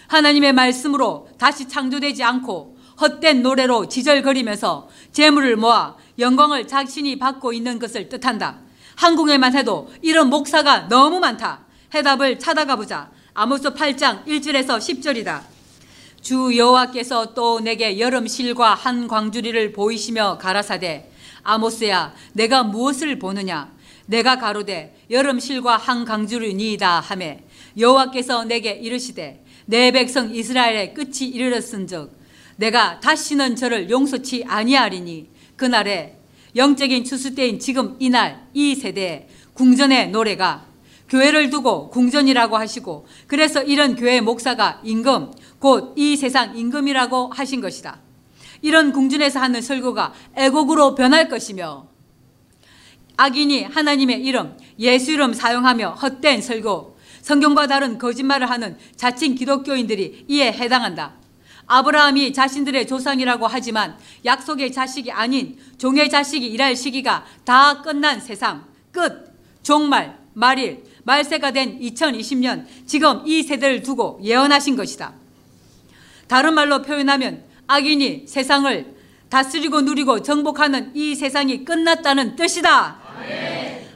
하나님의 말씀으로 다시 창조되지 않고 헛된 노래로 지절거리면서 재물을 모아 영광을 자신이 받고 있는 것을 뜻한다. 한국에만 해도 이런 목사가 너무 많다. 해답을 찾아가 보자. 아모스 8장 1절에서 10절이다. 주 여호와께서 또 내게 여름 실과 한 광주리를 보이시며 가라사대 아모스야 내가 무엇을 보느냐 내가 가로되 여름 실과 한 광주리니이다 하매 여호와께서 내게 이르시되 내 백성 이스라엘의 끝이 이르렀은즉 내가 다시는 저를 용서치 아니하리니 그날에 영적인 추수 때인 지금 이날 이 세대에 궁전의 노래가 교회를 두고 궁전이라고 하시고 그래서 이런 교회 목사가 임금 곧 이 세상 임금이라고 하신 것이다. 이런 궁전에서 하는 설교가 애곡으로 변할 것이며 악인이 하나님의 이름, 예수 이름 사용하며 헛된 설교, 성경과 다른 거짓말을 하는 자칭 기독교인들이 이에 해당한다. 아브라함이 자신들의 조상이라고 하지만 약속의 자식이 아닌 종의 자식이 일할 시기가 다 끝난 세상, 끝, 종말, 말일, 말세가 된 2020년 지금 이 세대를 두고 예언하신 것이다. 다른 말로 표현하면 악인이 세상을 다스리고 누리고 정복하는 이 세상이 끝났다는 뜻이다.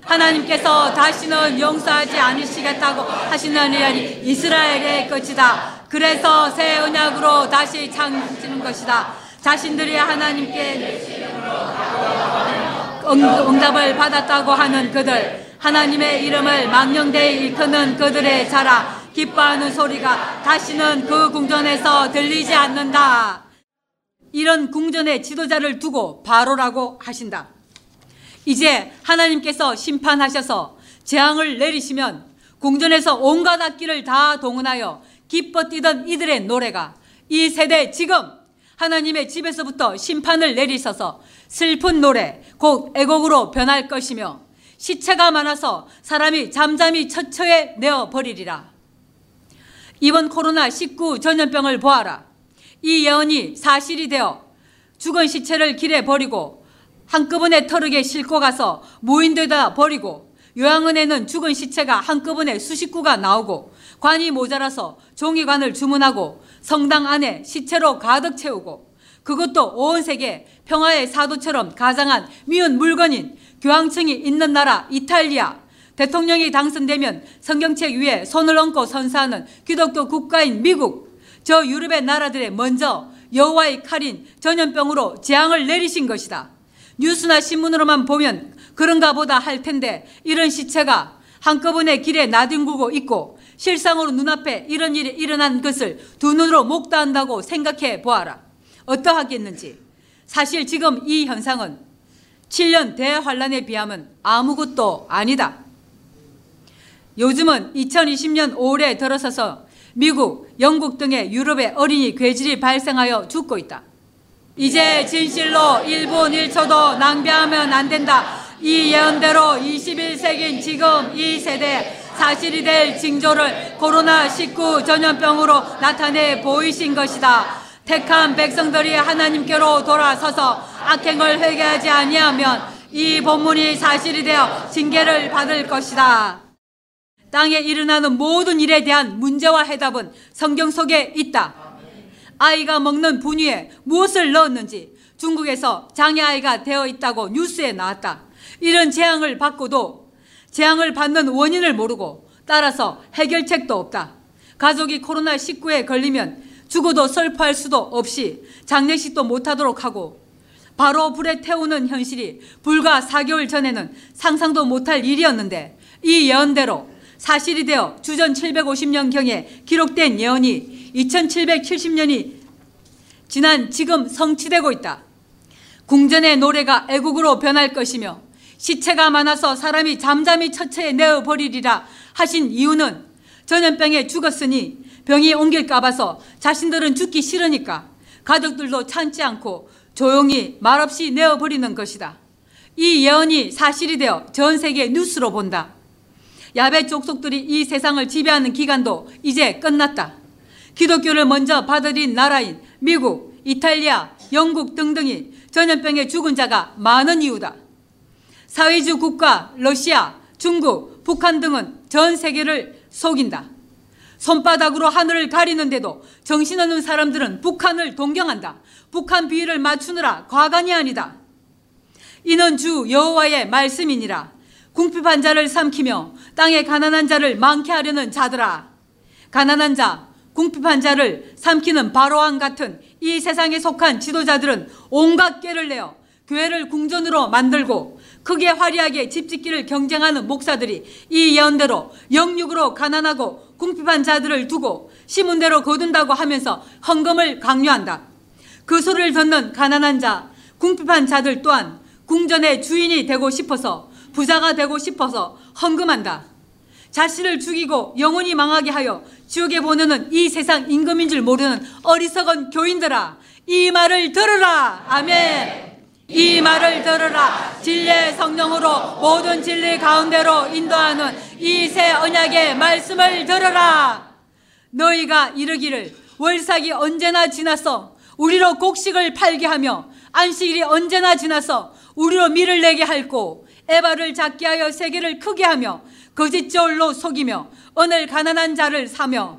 하나님께서 다시는 용서하지 않으시겠다고 하시느니 이스라엘의 것이다. 그래서 새 언약으로 다시 창지는 것이다. 자신들이 하나님께 응- 응답을 받았다고 하는 그들 하나님의 이름을 망령되이 일컫는 그들의 자라 기뻐하는 소리가 다시는 그 궁전에서 들리지 않는다. 이런 궁전의 지도자를 두고 바로라고 하신다. 이제 하나님께서 심판하셔서 재앙을 내리시면 궁전에서 온갖 악기를 다 동원하여 기뻐 뛰던 이들의 노래가 이 세대 지금 하나님의 집에서부터 심판을 내리셔서 슬픈 노래, 곧 애곡으로 변할 것이며 시체가 많아서 사람이 잠잠히 처처에 내어 버리리라. 이번 코로나19 전염병을 보아라. 이 예언이 사실이 되어 죽은 시체를 길에 버리고 한꺼번에 터르게 싣고 가서 무인되다 버리고 요양원에는 죽은 시체가 한꺼번에 수십 구가 나오고 관이 모자라서 종이관을 주문하고 성당 안에 시체로 가득 채우고 그것도 온 세계 평화의 사도처럼 가장한 미운 물건인 교황청이 있는 나라 이탈리아 대통령이 당선되면 성경책 위에 손을 얹고 선사하는 기독교 국가인 미국 저 유럽의 나라들에 먼저 여호와의 칼인 전염병으로 재앙을 내리신 것이다. 뉴스나 신문으로만 보면 그런가 보다 할 텐데 이런 시체가 한꺼번에 길에 나뒹굴고 있고 실상으로 눈앞에 이런 일이 일어난 것을 두 눈으로 목도한다고 생각해 보아라. 어떠하겠는지. 사실 지금 이 현상은 7년 대환란에 비하면 아무것도 아니다. 요즘은 2020년 5월에 들어서서 미국, 영국 등의 유럽의 어린이 괴질이 발생하여 죽고 있다. 이제 진실로 1분 1초도 낭비하면 안 된다. 이 예언대로 21세기인 지금 이 세대에 사실이 될 징조를 코로나19 전염병으로 나타내 보이신 것이다. 택한 백성들이 하나님께로 돌아서서 악행을 회개하지 아니하면 이 본문이 사실이 되어 징계를 받을 것이다. 땅에 일어나는 모든 일에 대한 문제와 해답은 성경 속에 있다. 아이가 먹는 분유에 무엇을 넣었는지 중국에서 장애아이가 되어 있다고 뉴스에 나왔다. 이런 재앙을 받고도 재앙을 받는 원인을 모르고 따라서 해결책도 없다. 가족이 코로나19에 걸리면 죽어도 슬퍼할 수도 없이 장례식도 못하도록 하고 바로 불에 태우는 현실이 불과 4개월 전에는 상상도 못할 일이었는데 이 예언대로 사실이 되어 주전 750년경에 기록된 예언이 2770년이 지난 지금 성취되고 있다. 궁전의 노래가 애국으로 변할 것이며 시체가 많아서 사람이 잠잠히 처처에 내어버리리라 하신 이유는 전염병에 죽었으니 병이 옮길까 봐서 자신들은 죽기 싫으니까 가족들도 참지 않고 조용히 말없이 내어버리는 것이다. 이 예언이 사실이 되어 전 세계 뉴스로 본다. 야베 족속들이 이 세상을 지배하는 기간도 이제 끝났다. 기독교를 먼저 받아들인 나라인 미국, 이탈리아, 영국 등등이 전염병에 죽은 자가 많은 이유다. 사회주 국가 러시아, 중국, 북한 등은 전 세계를 속인다. 손바닥으로 하늘을 가리는데도 정신없는 사람들은 북한을 동경한다. 북한 비위를 맞추느라 과간이 아니다. 이는 주 여호와의 말씀이니라. 궁핍한 자를 삼키며 땅에 가난한 자를 많게 하려는 자들아. 가난한 자, 궁핍한 자를 삼키는 바로왕 같은 이 세상에 속한 지도자들은 온갖 꾀를 내어 교회를 궁전으로 만들고 크게 화려하게 집짓기를 경쟁하는 목사들이 이 예언대로 영육으로 가난하고 궁핍한 자들을 두고 시문대로 거둔다고 하면서 헌금을 강요한다. 그 소리를 듣는 가난한 자, 궁핍한 자들 또한 궁전의 주인이 되고 싶어서 부자가 되고 싶어서 헌금한다. 자신을 죽이고 영혼이 망하게 하여 지옥에 보내는 이 세상 임금인 줄 모르는 어리석은 교인들아 이 말을 들으라 아멘 이 말을 들으라. 진리의 성령으로 모든 진리 가운데로 인도하는 이 새 언약의 말씀을 들으라. 너희가 이르기를 월삭이 언제나 지나서 우리로 곡식을 팔게 하며 안식일이 언제나 지나서 우리로 밀을 내게 할고 에바를 작게 하여 세계를 크게 하며 거짓 저울로 속이며 오늘 가난한 자를 사며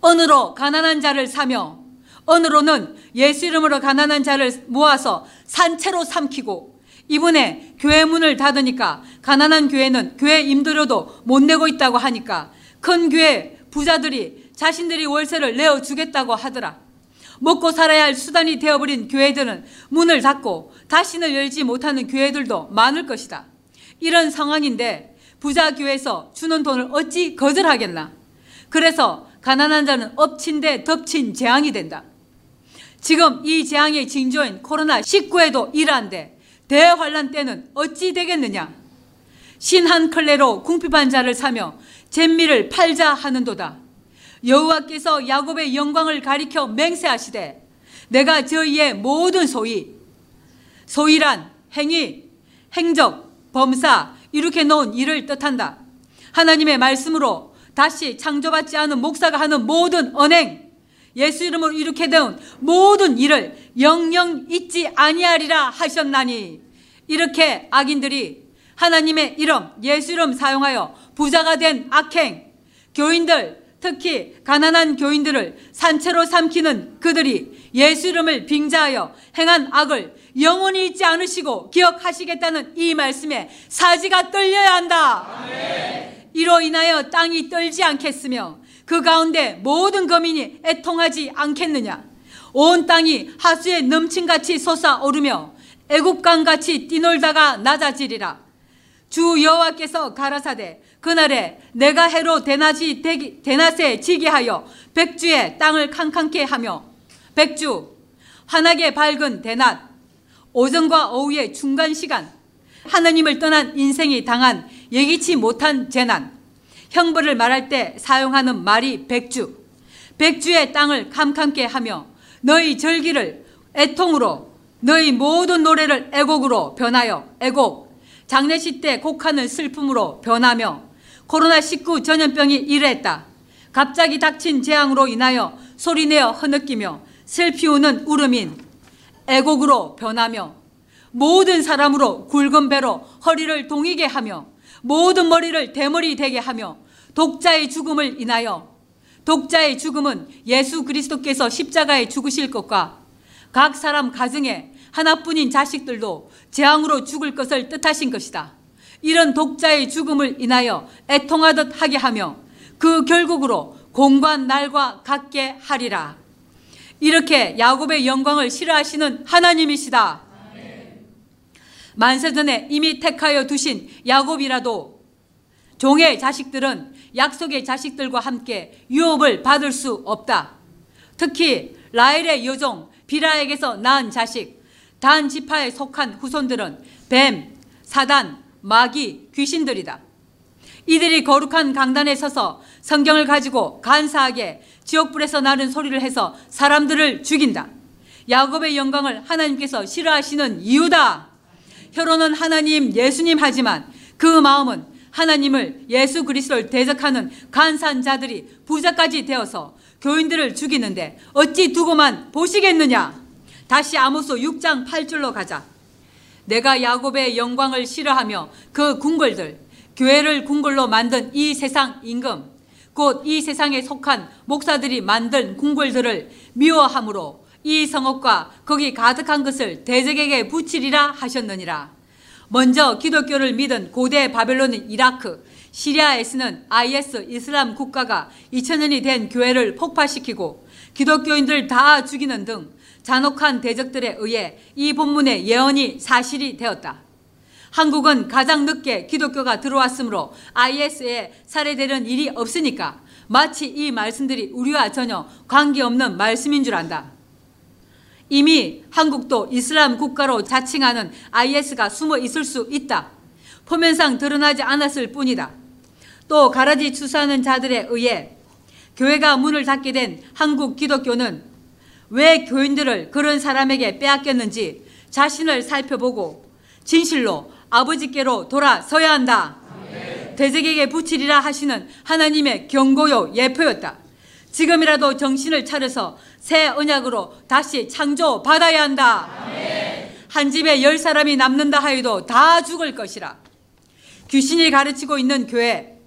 언으로 가난한 자를 사며 언으로는 예수 이름으로 가난한 자를 모아서 산채로 삼키고 이번에 교회 문을 닫으니까 가난한 교회는 교회 임대료도 못 내고 있다고 하니까 큰 교회 부자들이 자신들이 월세를 내어 주겠다고 하더라. 먹고 살아야 할 수단이 되어버린 교회들은 문을 닫고 다시는 열지 못하는 교회들도 많을 것이다. 이런 상황인데 부자 교회에서 주는 돈을 어찌 거절하겠나? 그래서 가난한 자는 엎친 데 덮친 재앙이 된다. 지금 이 재앙의 징조인 코로나19에도 이러한데 대환란 때는 어찌 되겠느냐? 신한 클레로 궁핍한 자를 사며 잼미를 팔자 하는도다. 여호와께서 야곱의 영광을 가리켜 맹세하시되 내가 저희의 모든 소위 소위란 행위, 행적, 범사 이렇게 놓은 일을 뜻한다. 하나님의 말씀으로 다시 창조받지 않은 목사가 하는 모든 언행, 예수 이름으로 이렇게 된 모든 일을 영영 잊지 아니하리라 하셨나니 이렇게 악인들이 하나님의 이름, 예수 이름 사용하여 부자가 된 악행, 교인들, 특히 가난한 교인들을 산채로 삼키는 그들이 예수 이름을 빙자하여 행한 악을 영원히 잊지 않으시고 기억하시겠다는 이 말씀에 사지가 떨려야 한다. 아멘. 이로 인하여 땅이 떨지 않겠으며 그 가운데 모든 거민이 애통하지 않겠느냐. 온 땅이 하수에 넘친같이 솟아오르며 애국강같이 뛰놀다가 낮아지리라. 주 여호와께서 가라사대 그날에 내가 해로 대낮이 대기, 대낮에 지게 하여 백주의 땅을 캄캄케 하며 백주 환하게 밝은 대낮 오전과 오후의 중간 시간 하나님을 떠난 인생이 당한 예기치 못한 재난 형벌을 말할 때 사용하는 말이 백주 백주의 땅을 캄캄케 하며 너희 절기를 애통으로 너희 모든 노래를 애곡으로 변하여 애곡 장례식 때 곡하는 슬픔으로 변하며 코로나19 전염병이 이랬다. 갑자기 닥친 재앙으로 인하여 소리내어 허느끼며 슬피 우는 울음인 애곡으로 변하며 모든 사람으로 굵은 배로 허리를 동이게 하며 모든 머리를 대머리 되게 하며 독자의 죽음을 인하여 독자의 죽음은 예수 그리스도께서 십자가에 죽으실 것과 각 사람 가정에 하나뿐인 자식들도 재앙으로 죽을 것을 뜻하신 것이다. 이런 독자의 죽음을 인하여 애통하듯 하게 하며 그 결국으로 공관 날과 같게 하리라. 이렇게 야곱의 영광을 싫어하시는 하나님이시다. 만세전에 이미 택하여 두신 야곱이라도 종의 자식들은 약속의 자식들과 함께 유업을 받을 수 없다. 특히 라헬의 여종 비라에게서 낳은 자식 단 지파에 속한 후손들은 뱀, 사단, 마귀, 귀신들이다. 이들이 거룩한 강단에 서서 성경을 가지고 간사하게 지옥불에서 나는 소리를 해서 사람들을 죽인다. 야곱의 영광을 하나님께서 싫어하시는 이유다. 혀로는 하나님, 예수님 하지만 그 마음은 하나님을 예수 그리스도를 대적하는 간사한 자들이 부자까지 되어서 교인들을 죽이는데 어찌 두고만 보시겠느냐? 다시 아모스 6장 8절로 가자. 내가 야곱의 영광을 싫어하며 그 궁궐들 교회를 궁궐로 만든 이 세상 임금 곧 이 세상에 속한 목사들이 만든 궁궐들을 미워함으로 이 성읍과 거기 가득한 것을 대적에게 붙이리라 하셨느니라. 먼저 기독교를 믿은 고대 바벨론인 이라크, 시리아에서는 IS 이슬람 국가가 2000년이 된 교회를 폭파시키고 기독교인들 다 죽이는 등 잔혹한 대적들에 의해 이 본문의 예언이 사실이 되었다. 한국은 가장 늦게 기독교가 들어왔으므로 IS에 살해되는 일이 없으니까 마치 이 말씀들이 우리와 전혀 관계없는 말씀인 줄 안다. 이미 한국도 이슬람 국가로 자칭하는 IS가 숨어 있을 수 있다. 표면상 드러나지 않았을 뿐이다. 또 가라지 추수하는 자들에 의해 교회가 문을 닫게 된 한국 기독교는 왜 교인들을 그런 사람에게 빼앗겼는지 자신을 살펴보고 진실로 아버지께로 돌아서야 한다. 대적에게 붙이리라 하시는 하나님의 경고요 예표였다. 지금이라도 정신을 차려서 새 언약으로 다시 창조 받아야 한다. 한 집에 열 사람이 남는다 하여도 다 죽을 것이라. 귀신이 가르치고 있는 교회,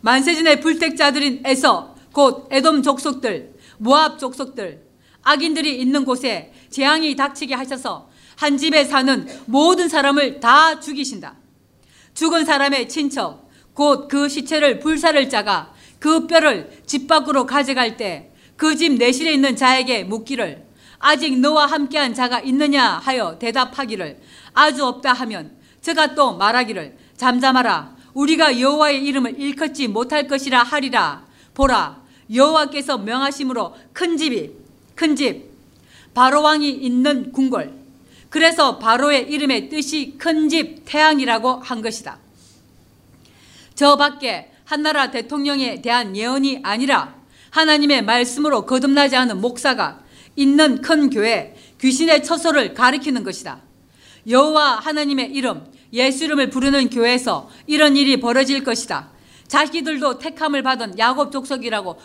만세전의 불택자들인 에서 곧 에돔 족속들, 모압 족속들, 악인들이 있는 곳에 재앙이 닥치게 하셔서 한 집에 사는 모든 사람을 다 죽이신다. 죽은 사람의 친척, 곧 그 시체를 불사를 짜가 그 뼈를 집 밖으로 가져갈 때 그 집 내실에 있는 자에게 묻기를 아직 너와 함께한 자가 있느냐 하여 대답하기를 아주 없다 하면 저가 또 말하기를 잠잠하라. 우리가 여호와의 이름을 일컫지 못할 것이라 하리라. 보라 여호와께서 명하심으로 큰 집이 큰 집 바로 왕이 있는 궁궐. 그래서 바로의 이름의 뜻이 큰 집 태양이라고 한 것이다. 저 밖에 한나라 대통령에 대한 예언이 아니라 하나님의 말씀으로 거듭나지 않은 목사가 있는 큰 교회 귀신의 처소를 가리키는 것이다. 여호와 하나님의 이름 예수 이름을 부르는 교회에서 이런 일이 벌어질 것이다. 자기들도 택함을 받은 야곱 족속이라고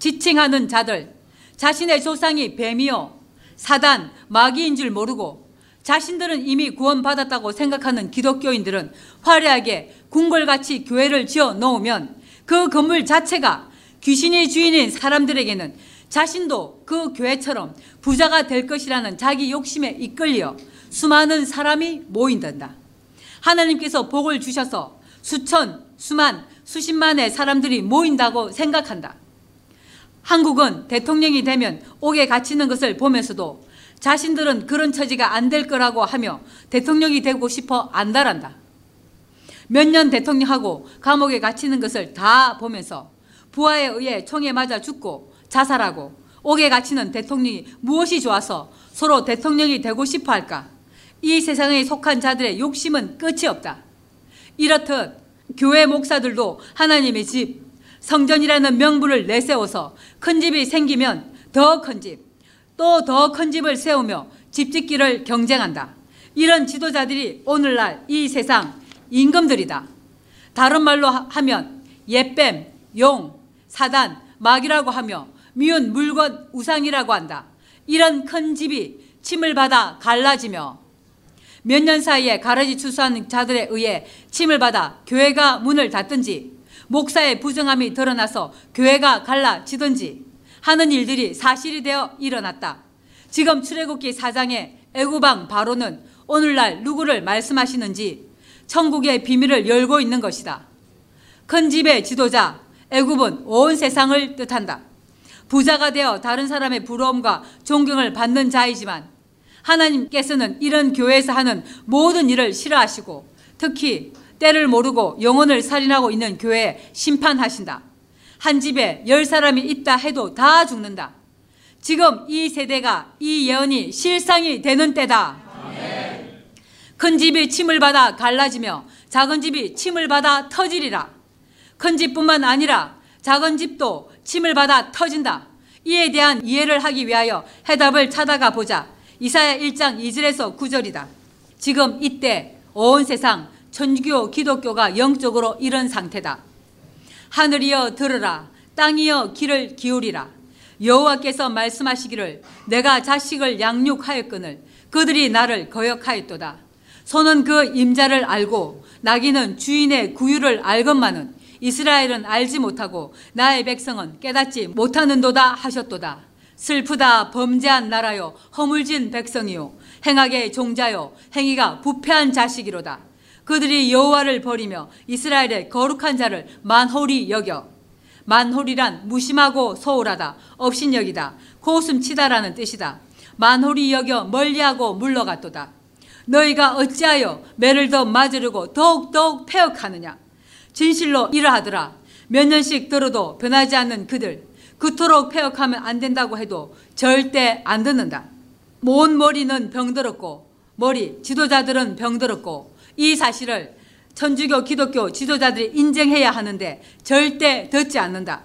지칭하는 자들 자신의 조상이 뱀이요 사단 마귀인 줄 모르고 자신들은 이미 구원받았다고 생각하는 기독교인들은 화려하게 궁궐같이 교회를 지어 놓으면 그 건물 자체가 귀신의 주인인 사람들에게는 자신도 그 교회처럼 부자가 될 것이라는 자기 욕심에 이끌려 수많은 사람이 모인단다. 하나님께서 복을 주셔서 수천, 수만, 수십만의 사람들이 모인다고 생각한다. 한국은 대통령이 되면 옥에 갇히는 것을 보면서도 자신들은 그런 처지가 안 될 거라고 하며 대통령이 되고 싶어 안달한다. 몇 년 대통령하고 감옥에 갇히는 것을 다 보면서 부하에 의해 총에 맞아 죽고 자살하고 옥에 갇히는 대통령이 무엇이 좋아서 서로 대통령이 되고 싶어 할까? 이 세상에 속한 자들의 욕심은 끝이 없다. 이렇듯 교회 목사들도 하나님의 집, 성전이라는 명분을 내세워서 큰 집이 생기면 더 큰 집, 또 더 큰 집을 세우며 집 짓기를 경쟁한다. 이런 지도자들이 오늘날 이 세상 임금들이다. 다른 말로 하면 예뱀, 용, 사단, 마귀라고 하며 미운 물건 우상이라고 한다. 이런 큰 집이 침을 받아 갈라지며 몇 년 사이에 가라지 추수하는 자들에 의해 침을 받아 교회가 문을 닫든지 목사의 부정함이 드러나서 교회가 갈라지든지 하는 일들이 사실이 되어 일어났다. 지금 출애굽기 4장의 애구방 바로는 오늘날 누구를 말씀하시는지 천국의 비밀을 열고 있는 것이다. 큰 집의 지도자 애굽은 온 세상을 뜻한다. 부자가 되어 다른 사람의 부러움과 존경을 받는 자이지만 하나님께서는 이런 교회에서 하는 모든 일을 싫어하시고 특히 때를 모르고 영혼을 살인하고 있는 교회에 심판하신다. 한 집에 열 사람이 있다 해도 다 죽는다. 지금 이 세대가 이 예언이 실상이 되는 때다. 큰 집이 침을 받아 갈라지며 작은 집이 침을 받아 터지리라. 큰 집뿐만 아니라 작은 집도 침을 받아 터진다. 이에 대한 이해를 하기 위하여 해답을 찾아가 보자. 이사야 1장 2절에서 9절이다. 지금 이때 온 세상 천주교 기독교가 영적으로 이런 상태다. 하늘이여 들으라 땅이여 귀를 기울이라 여호와께서 말씀하시기를 내가 자식을 양육하였거늘 그들이 나를 거역하였도다. 소는 그 임자를 알고 나귀는 주인의 구유를 알건만은 이스라엘은 알지 못하고 나의 백성은 깨닫지 못하는도다 하셨도다. 슬프다 범죄한 나라요 허물진 백성이요 행하게 종자요 행위가 부패한 자식이로다. 그들이 여호와를 버리며 이스라엘의 거룩한 자를 만홀히 여겨. 만홀이란 무심하고 소홀하다 업신여기다 고슴치다라는 뜻이다. 만홀히 여겨 멀리하고 물러갔도다. 너희가 어찌하여 매를 더 맞으려고 더욱더욱 폐역하느냐? 진실로 이러하더라. 몇 년씩 들어도 변하지 않는 그들 그토록 폐역하면 안 된다고 해도 절대 안 듣는다. 모은 머리는 병들었고 머리 지도자들은 병들었고 이 사실을 천주교 기독교 지도자들이 인정해야 하는데 절대 듣지 않는다.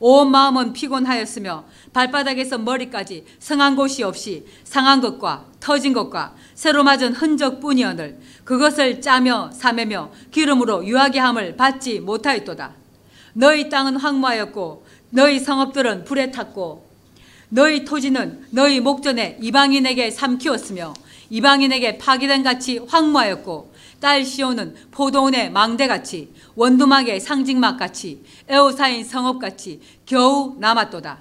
온 마음은 피곤하였으며 발바닥에서 머리까지 성한 곳이 없이 상한 것과 터진 것과 새로 맞은 흔적뿐이어늘 그것을 짜며 사매며 기름으로 유하게 함을 받지 못하였도다. 너희 땅은 황무하였고 너희 성읍들은 불에 탔고 너희 토지는 너희 목전에 이방인에게 삼키었으며 이방인에게 파괴된 같이 황무하였고 딸 시온은 포도원의 망대같이 원두막의 상징막같이 에오사인 성읍같이 겨우 남았도다.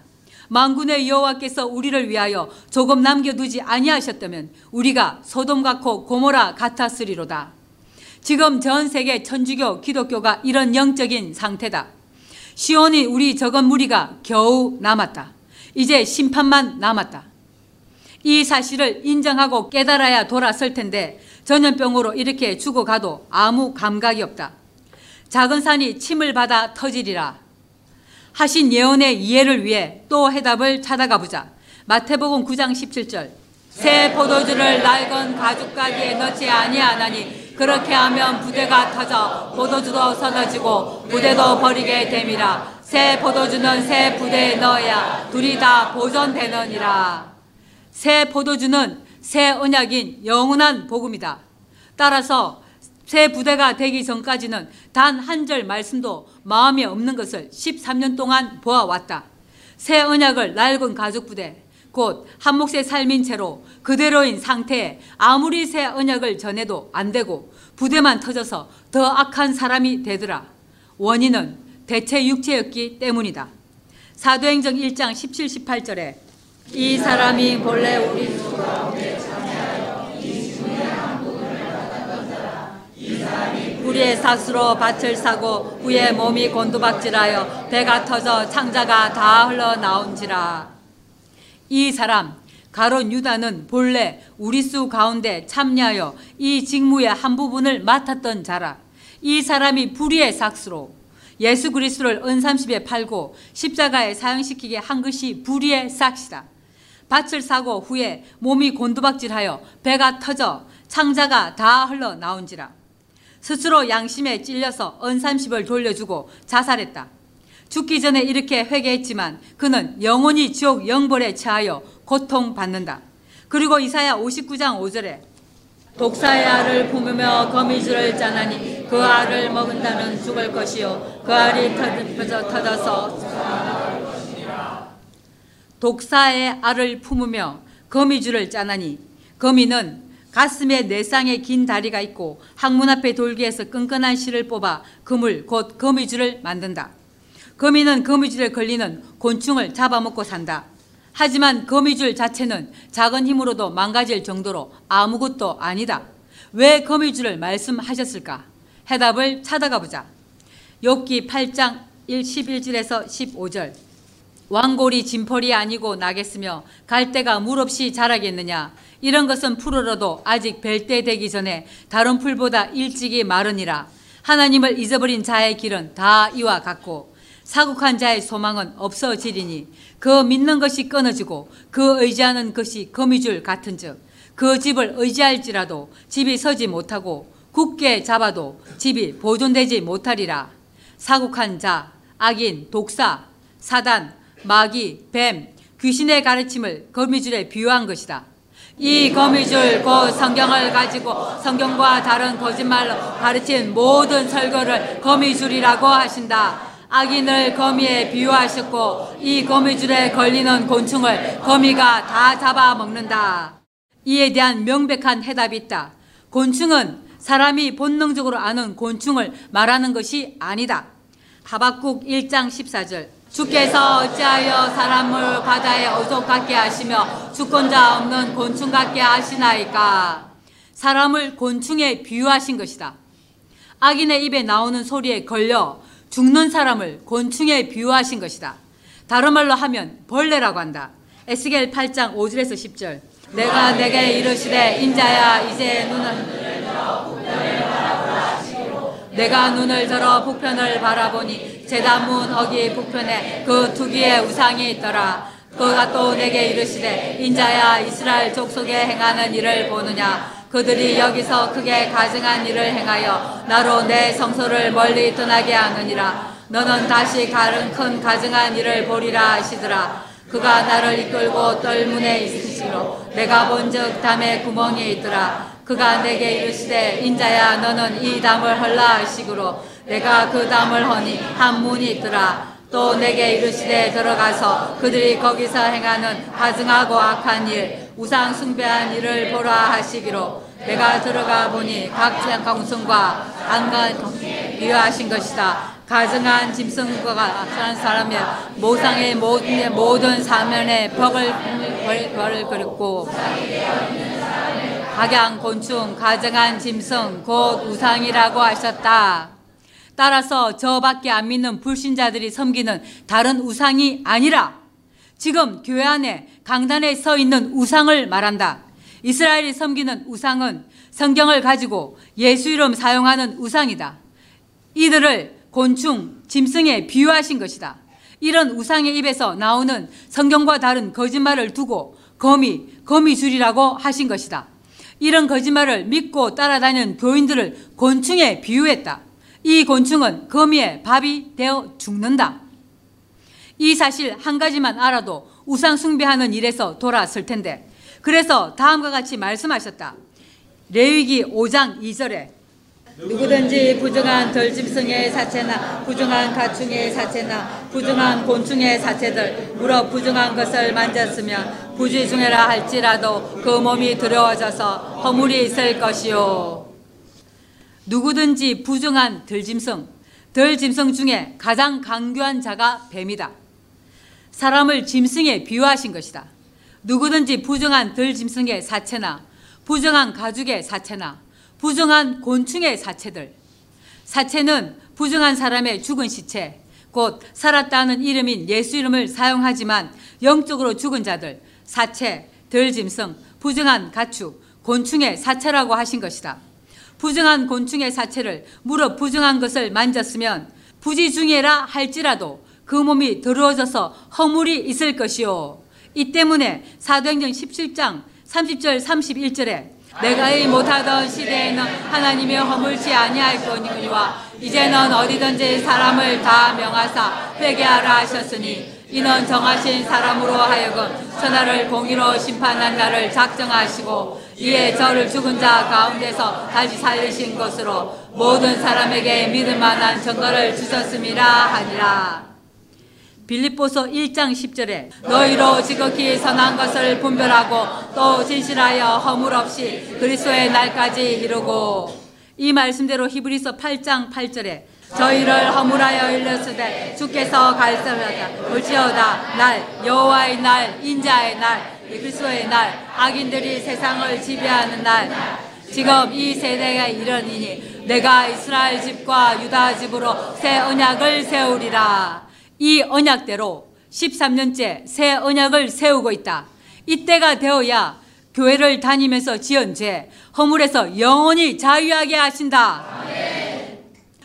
망군의 여호와께서 우리를 위하여 조금 남겨두지 아니하셨다면 우리가 소돔 같고 고모라 같았으리로다. 지금 전 세계 천주교 기독교가 이런 영적인 상태다. 시온이 우리 적은 무리가 겨우 남았다. 이제 심판만 남았다. 이 사실을 인정하고 깨달아야 돌아설 텐데 전염병으로 이렇게 죽어가도 아무 감각이 없다. 작은 산이 침을 받아 터지리라. 하신 예언의 이해를 위해 또 해답을 찾아가 보자. 마태복음 9장 17절. 새 포도주를 낡은 가죽가기에 넣지 아니하나니 그렇게 하면 부대가 터져 포도주도 쏟아지고 부대도 버리게 됨이라. 새 포도주는 새 부대에 넣어야 둘이 다 보존되느니라. 새 포도주는 새 언약인 영원한 복음이다. 따라서 새 부대가 되기 전까지는 단 한 절 말씀도 마음에 없는 것을 13년 동안 보아왔다. 새 언약을 낡은 가족 부대, 곧 한몫의 삶인 채로 그대로인 상태에 아무리 새 언약을 전해도 안 되고 부대만 터져서 더 악한 사람이 되더라. 원인은 대체 육체였기 때문이다. 사도행정 1장 17, 18절에 이 사람이 본래 우리 수 가운데 우리의 삭수로 밭을 사고 후에 몸이 곤두박질하여 배가 터져 창자가 다 흘러나온지라. 이 사람 가론 유다는 본래 우리 수 가운데 참여하여 이 직무의 한 부분을 맡았던 자라. 이 사람이 불의의 삭수로 예수 그리스도를 은삼십에 팔고 십자가에 사형시키게 한 것이 불의의 삭시다. 밭을 사고 후에 몸이 곤두박질하여 배가 터져 창자가 다 흘러나온지라. 스스로 양심에 찔려서 은삼십을 돌려주고 자살했다. 죽기 전에 이렇게 회개했지만 그는 영원히 지옥 영벌에 처하여 고통받는다. 그리고 이사야 59장 5절에 독사의 알을 품으며 거미줄을 짜나니 그 알을 먹은 다는 죽을 것이요 그 알이 터져, 터져서 독사의 알을 품으며 거미줄을 짜나니 거미는 가슴에 네 쌍의 긴 다리가 있고 항문 앞에 돌기에서 끈끈한 실을 뽑아 그물 곧 거미줄을 만든다. 거미는 거미줄에 걸리는 곤충을 잡아먹고 산다. 하지만 거미줄 자체는 작은 힘으로도 망가질 정도로 아무것도 아니다. 왜 거미줄을 말씀하셨을까? 해답을 찾아가 보자. 욥기 8장 11절에서 15절. 왕골이 진펄이 아니고 나겠으며 갈대가 물 없이 자라겠느냐? 이런 것은 풀으로도 아직 뵐때 되기 전에 다른 풀보다 일찍이 마르니라. 하나님을 잊어버린 자의 길은 다 이와 같고 사국한 자의 소망은 없어지리니 그 믿는 것이 끊어지고 그 의지하는 것이 거미줄 같은즉 그 집을 의지할지라도 집이 서지 못하고 굳게 잡아도 집이 보존되지 못하리라. 사국한 자, 악인, 독사, 사단, 마귀, 뱀, 귀신의 가르침을 거미줄에 비유한 것이다. 이 거미줄 곧 성경을 가지고 성경과 다른 거짓말로 가르친 모든 설교를 거미줄이라고 하신다. 악인을 거미에 비유하셨고 이 거미줄에 걸리는 곤충을 거미가 다 잡아먹는다. 이에 대한 명백한 해답이 있다. 곤충은 사람이 본능적으로 아는 곤충을 말하는 것이 아니다. 하박국 1장 14절 주께서 어찌하여 사람을 바다에 어족 같게 하시며 주권자 없는 곤충 같게 하시나이까 사람을 곤충에 비유하신 것이다. 악인의 입에 나오는 소리에 걸려 죽는 사람을 곤충에 비유하신 것이다. 다른 말로 하면 벌레라고 한다. 에스겔 8장 5절에서 10절. 내가 내게 이르시되 인자야 이제 눈을 내가 눈을 들어 북편을 바라보니 제단문 어기 북편에 그 투기의 우상이 있더라. 그가 또 내게 이르시되 인자야 이스라엘 족속에 행하는 일을 보느냐 그들이 여기서 크게 가증한 일을 행하여 나로 내 성소를 멀리 떠나게 하느니라. 너는 다시 다른 큰 가증한 일을 보리라 하시더라. 그가 나를 이끌고 떨문에 있으시로 내가 본즉 담에 구멍이 있더라. 그가 내게 이르시되 인자야 너는 이 담을 헐라 하시기로 내가 그 담을 허니 한 문이 있더라. 또 내게 이르시되 들어가서 그들이 거기서 행하는 가증하고 악한 일, 우상 숭배한 일을 보라 하시기로 내가 들어가 보니 각장 강성과 안간 비유하신 것이다. 가증한 짐승과 같은 사람이 모상의 모든, 모든 사면에 벽을 벌을 그렸고 각양 곤충, 가증한 짐승, 곧 우상이라고 하셨다. 따라서 저밖에 안 믿는 불신자들이 섬기는 다른 우상이 아니라 지금 교회 안에 강단에 서 있는 우상을 말한다. 이스라엘이 섬기는 우상은 성경을 가지고 예수 이름 사용하는 우상이다. 이들을 곤충, 짐승에 비유하신 것이다. 이런 우상의 입에서 나오는 성경과 다른 거짓말을 두고 거미, 거미줄이라고 하신 것이다. 이런 거짓말을 믿고 따라다니는 교인들을 곤충에 비유했다. 이 곤충은 거미의 밥이 되어 죽는다. 이 사실 한 가지만 알아도 우상 숭배하는 일에서 돌아설 텐데 그래서 다음과 같이 말씀하셨다. 레위기 5장 2절에 누구든지 부정한 덜짐승의 사체나 부정한 가충의 사체나 부정한 곤충의 사체들 물어 부정한 것을 만졌으면 부지중해라 할지라도 그 몸이 더러워져서 허물이 있을 것이요. 누구든지 부정한 덜짐승 덜짐승 중에 가장 강교한 자가 뱀이다. 사람을 짐승에 비유하신 것이다. 누구든지 부정한 덜짐승의 사체나 부정한 가죽의 사체나 부정한 곤충의 사체들. 사체는 부정한 사람의 죽은 시체, 곧 살았다는 이름인 예수 이름을 사용하지만 영적으로 죽은 자들, 사체, 덜짐승, 부정한 가축, 곤충의 사체라고 하신 것이다. 부정한 곤충의 사체를 무릎 부정한 것을 만졌으면 부지중해라 할지라도 그 몸이 더러워져서 허물이 있을 것이요. 이 때문에 사도행전 17장 30절 31절에 내가 이 못하던 시대에는 하나님의 허물치 아니할 거니와 이제는 어디든지 사람을 다 명하사 회개하라 하셨으니 이는 정하신 사람으로 하여금 천하를 공의로 심판한 날을 작정하시고 이에 저를 죽은 자 가운데서 다시 살리신 것으로 모든 사람에게 믿을 만한 증거를 주셨음이라 하니라. 빌립보서 1장 10절에 너희로 지극히 선한 것을 분별하고 또 진실하여 허물 없이 그리스도의 날까지 이루고. 이 말씀대로 히브리서 8장 8절에 저희를 허물하여 일렀으되 주께서 갈설하다. 올지어다. 날 여호와의 날 인자의 날 그리스도의 날 악인들이 세상을 지배하는 날. 지금 이 세대가 이러니 내가 이스라엘 집과 유다 집으로 새 언약을 세우리라 이 언약대로 13년째 새 언약을 세우고 있다. 이때가 되어야 교회를 다니면서 지은 죄, 허물에서 영원히 자유하게 하신다.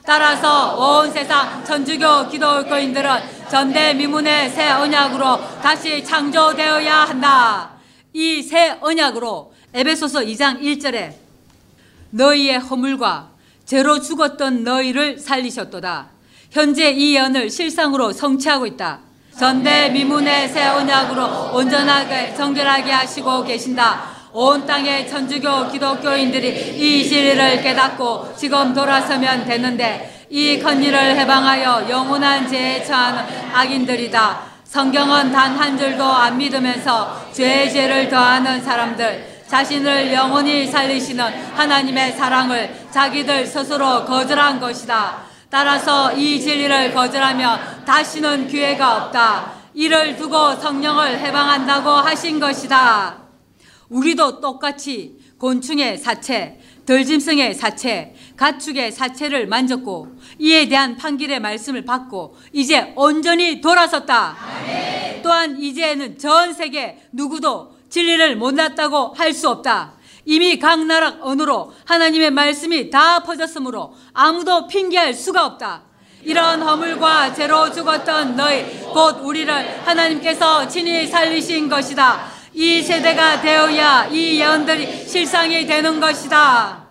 따라서 온 세상 천주교 기독교인들은 전대미문의 새 언약으로 다시 창조되어야 한다. 이 새 언약으로 에베소서 2장 1절에 너희의 허물과 죄로 죽었던 너희를 살리셨도다. 현재 이 예언을 실상으로 성취하고 있다. 전대 미문의 새 언약으로 온전하게 정결하게 하시고 계신다. 온 땅의 천주교 기독교인들이 이 진리를 깨닫고 지금 돌아서면 되는데 이 컨일을 해방하여 영원한 죄에 처하는 악인들이다. 성경은 단 한 줄도 안 믿으면서 죄의 죄를 더하는 사람들, 자신을 영원히 살리시는 하나님의 사랑을 자기들 스스로 거절한 것이다. 따라서 이 진리를 거절하며 다시는 기회가 없다. 이를 두고 성령을 해방한다고 하신 것이다. 우리도 똑같이 곤충의 사체, 덜짐승의 사체, 가축의 사체를 만졌고 이에 대한 판결의 말씀을 받고 이제 온전히 돌아섰다. 또한 이제는 전 세계 누구도 진리를 못났다고 할 수 없다. 이미 각 나라 언어로 하나님의 말씀이 다 퍼졌으므로 아무도 핑계할 수가 없다. 이런 허물과 죄로 죽었던 너희 곧 우리를 하나님께서 친히 살리신 것이다. 이 세대가 되어야 이 예언들이 실상이 되는 것이다.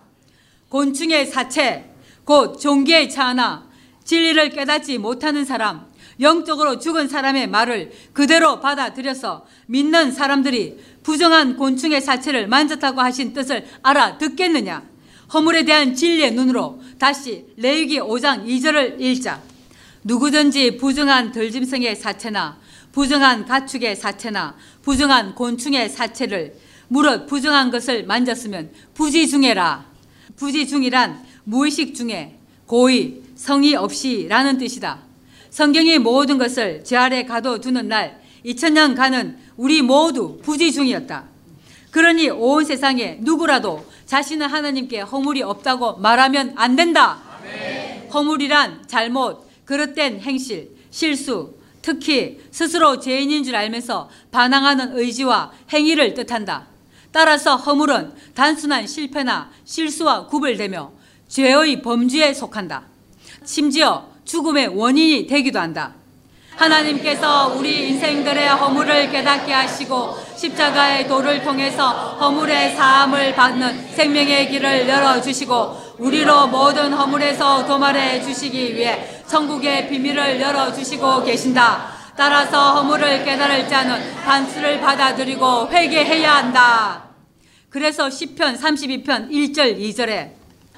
곤충의 사체, 곧 종기의 차나 진리를 깨닫지 못하는 사람, 영적으로 죽은 사람의 말을 그대로 받아들여서 믿는 사람들이 부정한 곤충의 사체를 만졌다고 하신 뜻을 알아듣겠느냐? 허물에 대한 진리의 눈으로 다시 레위기 5장 2절을 읽자. 누구든지 부정한 들짐승의 사체나 부정한 가축의 사체나 부정한 곤충의 사체를 무릇 부정한 것을 만졌으면 부지중해라. 부지중이란 무의식 중에 고의, 성의 없이라는 뜻이다. 성경이 모든 것을 제 아래 가둬두는 날 2000년간은 우리 모두 부지중이었다. 그러니 온 세상에 누구라도 자신은 하나님께 허물이 없다고 말하면 안 된다. 허물이란 잘못, 그릇된 행실, 실수, 특히 스스로 죄인인 줄 알면서 반항하는 의지와 행위를 뜻한다. 따라서 허물은 단순한 실패나 실수와 구별되며 죄의 범주에 속한다. 심지어 죽음의 원인이 되기도 한다. 하나님께서 우리 인생들의 허물을 깨닫게 하시고 십자가의 도를 통해서 허물의 사함을 받는 생명의 길을 열어주시고 우리로 모든 허물에서 도말해 주시기 위해 천국의 비밀을 열어주시고 계신다. 따라서 허물을 깨달을 자는 반수를 받아들이고 회개해야 한다. 그래서 시편 32편 1절 2절에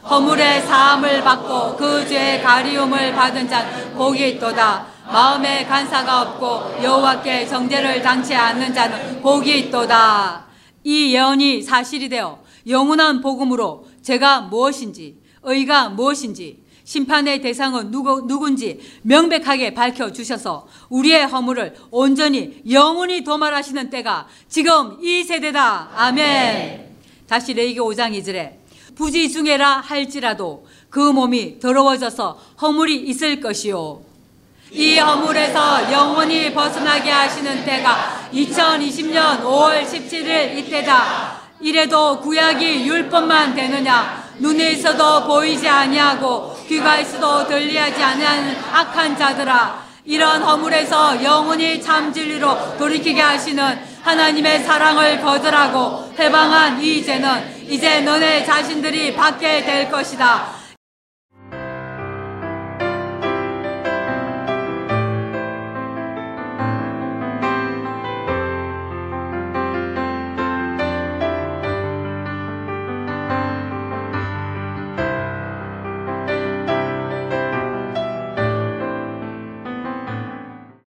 허물의 사함을 받고 그 죄의 가리움을 받은 자 복이 있도다. 마음에 간사가 없고 여호와께 정죄를 당치 않는 자는 복이 있도다. 이 예언이 사실이 되어 영원한 복음으로 제가 무엇인지 의가 무엇인지 심판의 대상은 누구, 누군지 명백하게 밝혀주셔서 우리의 허물을 온전히 영원히 도말하시는 때가 지금 이 세대다. 아멘. 다시 레이기 5장 2절에 부지 중에라 할지라도 그 몸이 더러워져서 허물이 있을 것이요. 이 허물에서 영원히 벗어나게 하시는 때가 2020년 5월 17일 이때다. 이래도 구약이 율법만 되느냐? 눈에 있어도 보이지 아니하고 귀가 있어도 들리지 아니하는 악한 자들아. 이런 허물에서 영원히 참 진리로 돌이키게 하시는 하나님의 사랑을 거절하고 해방한 이 죄는 이제 너네 자신들이 받게 될 것이다.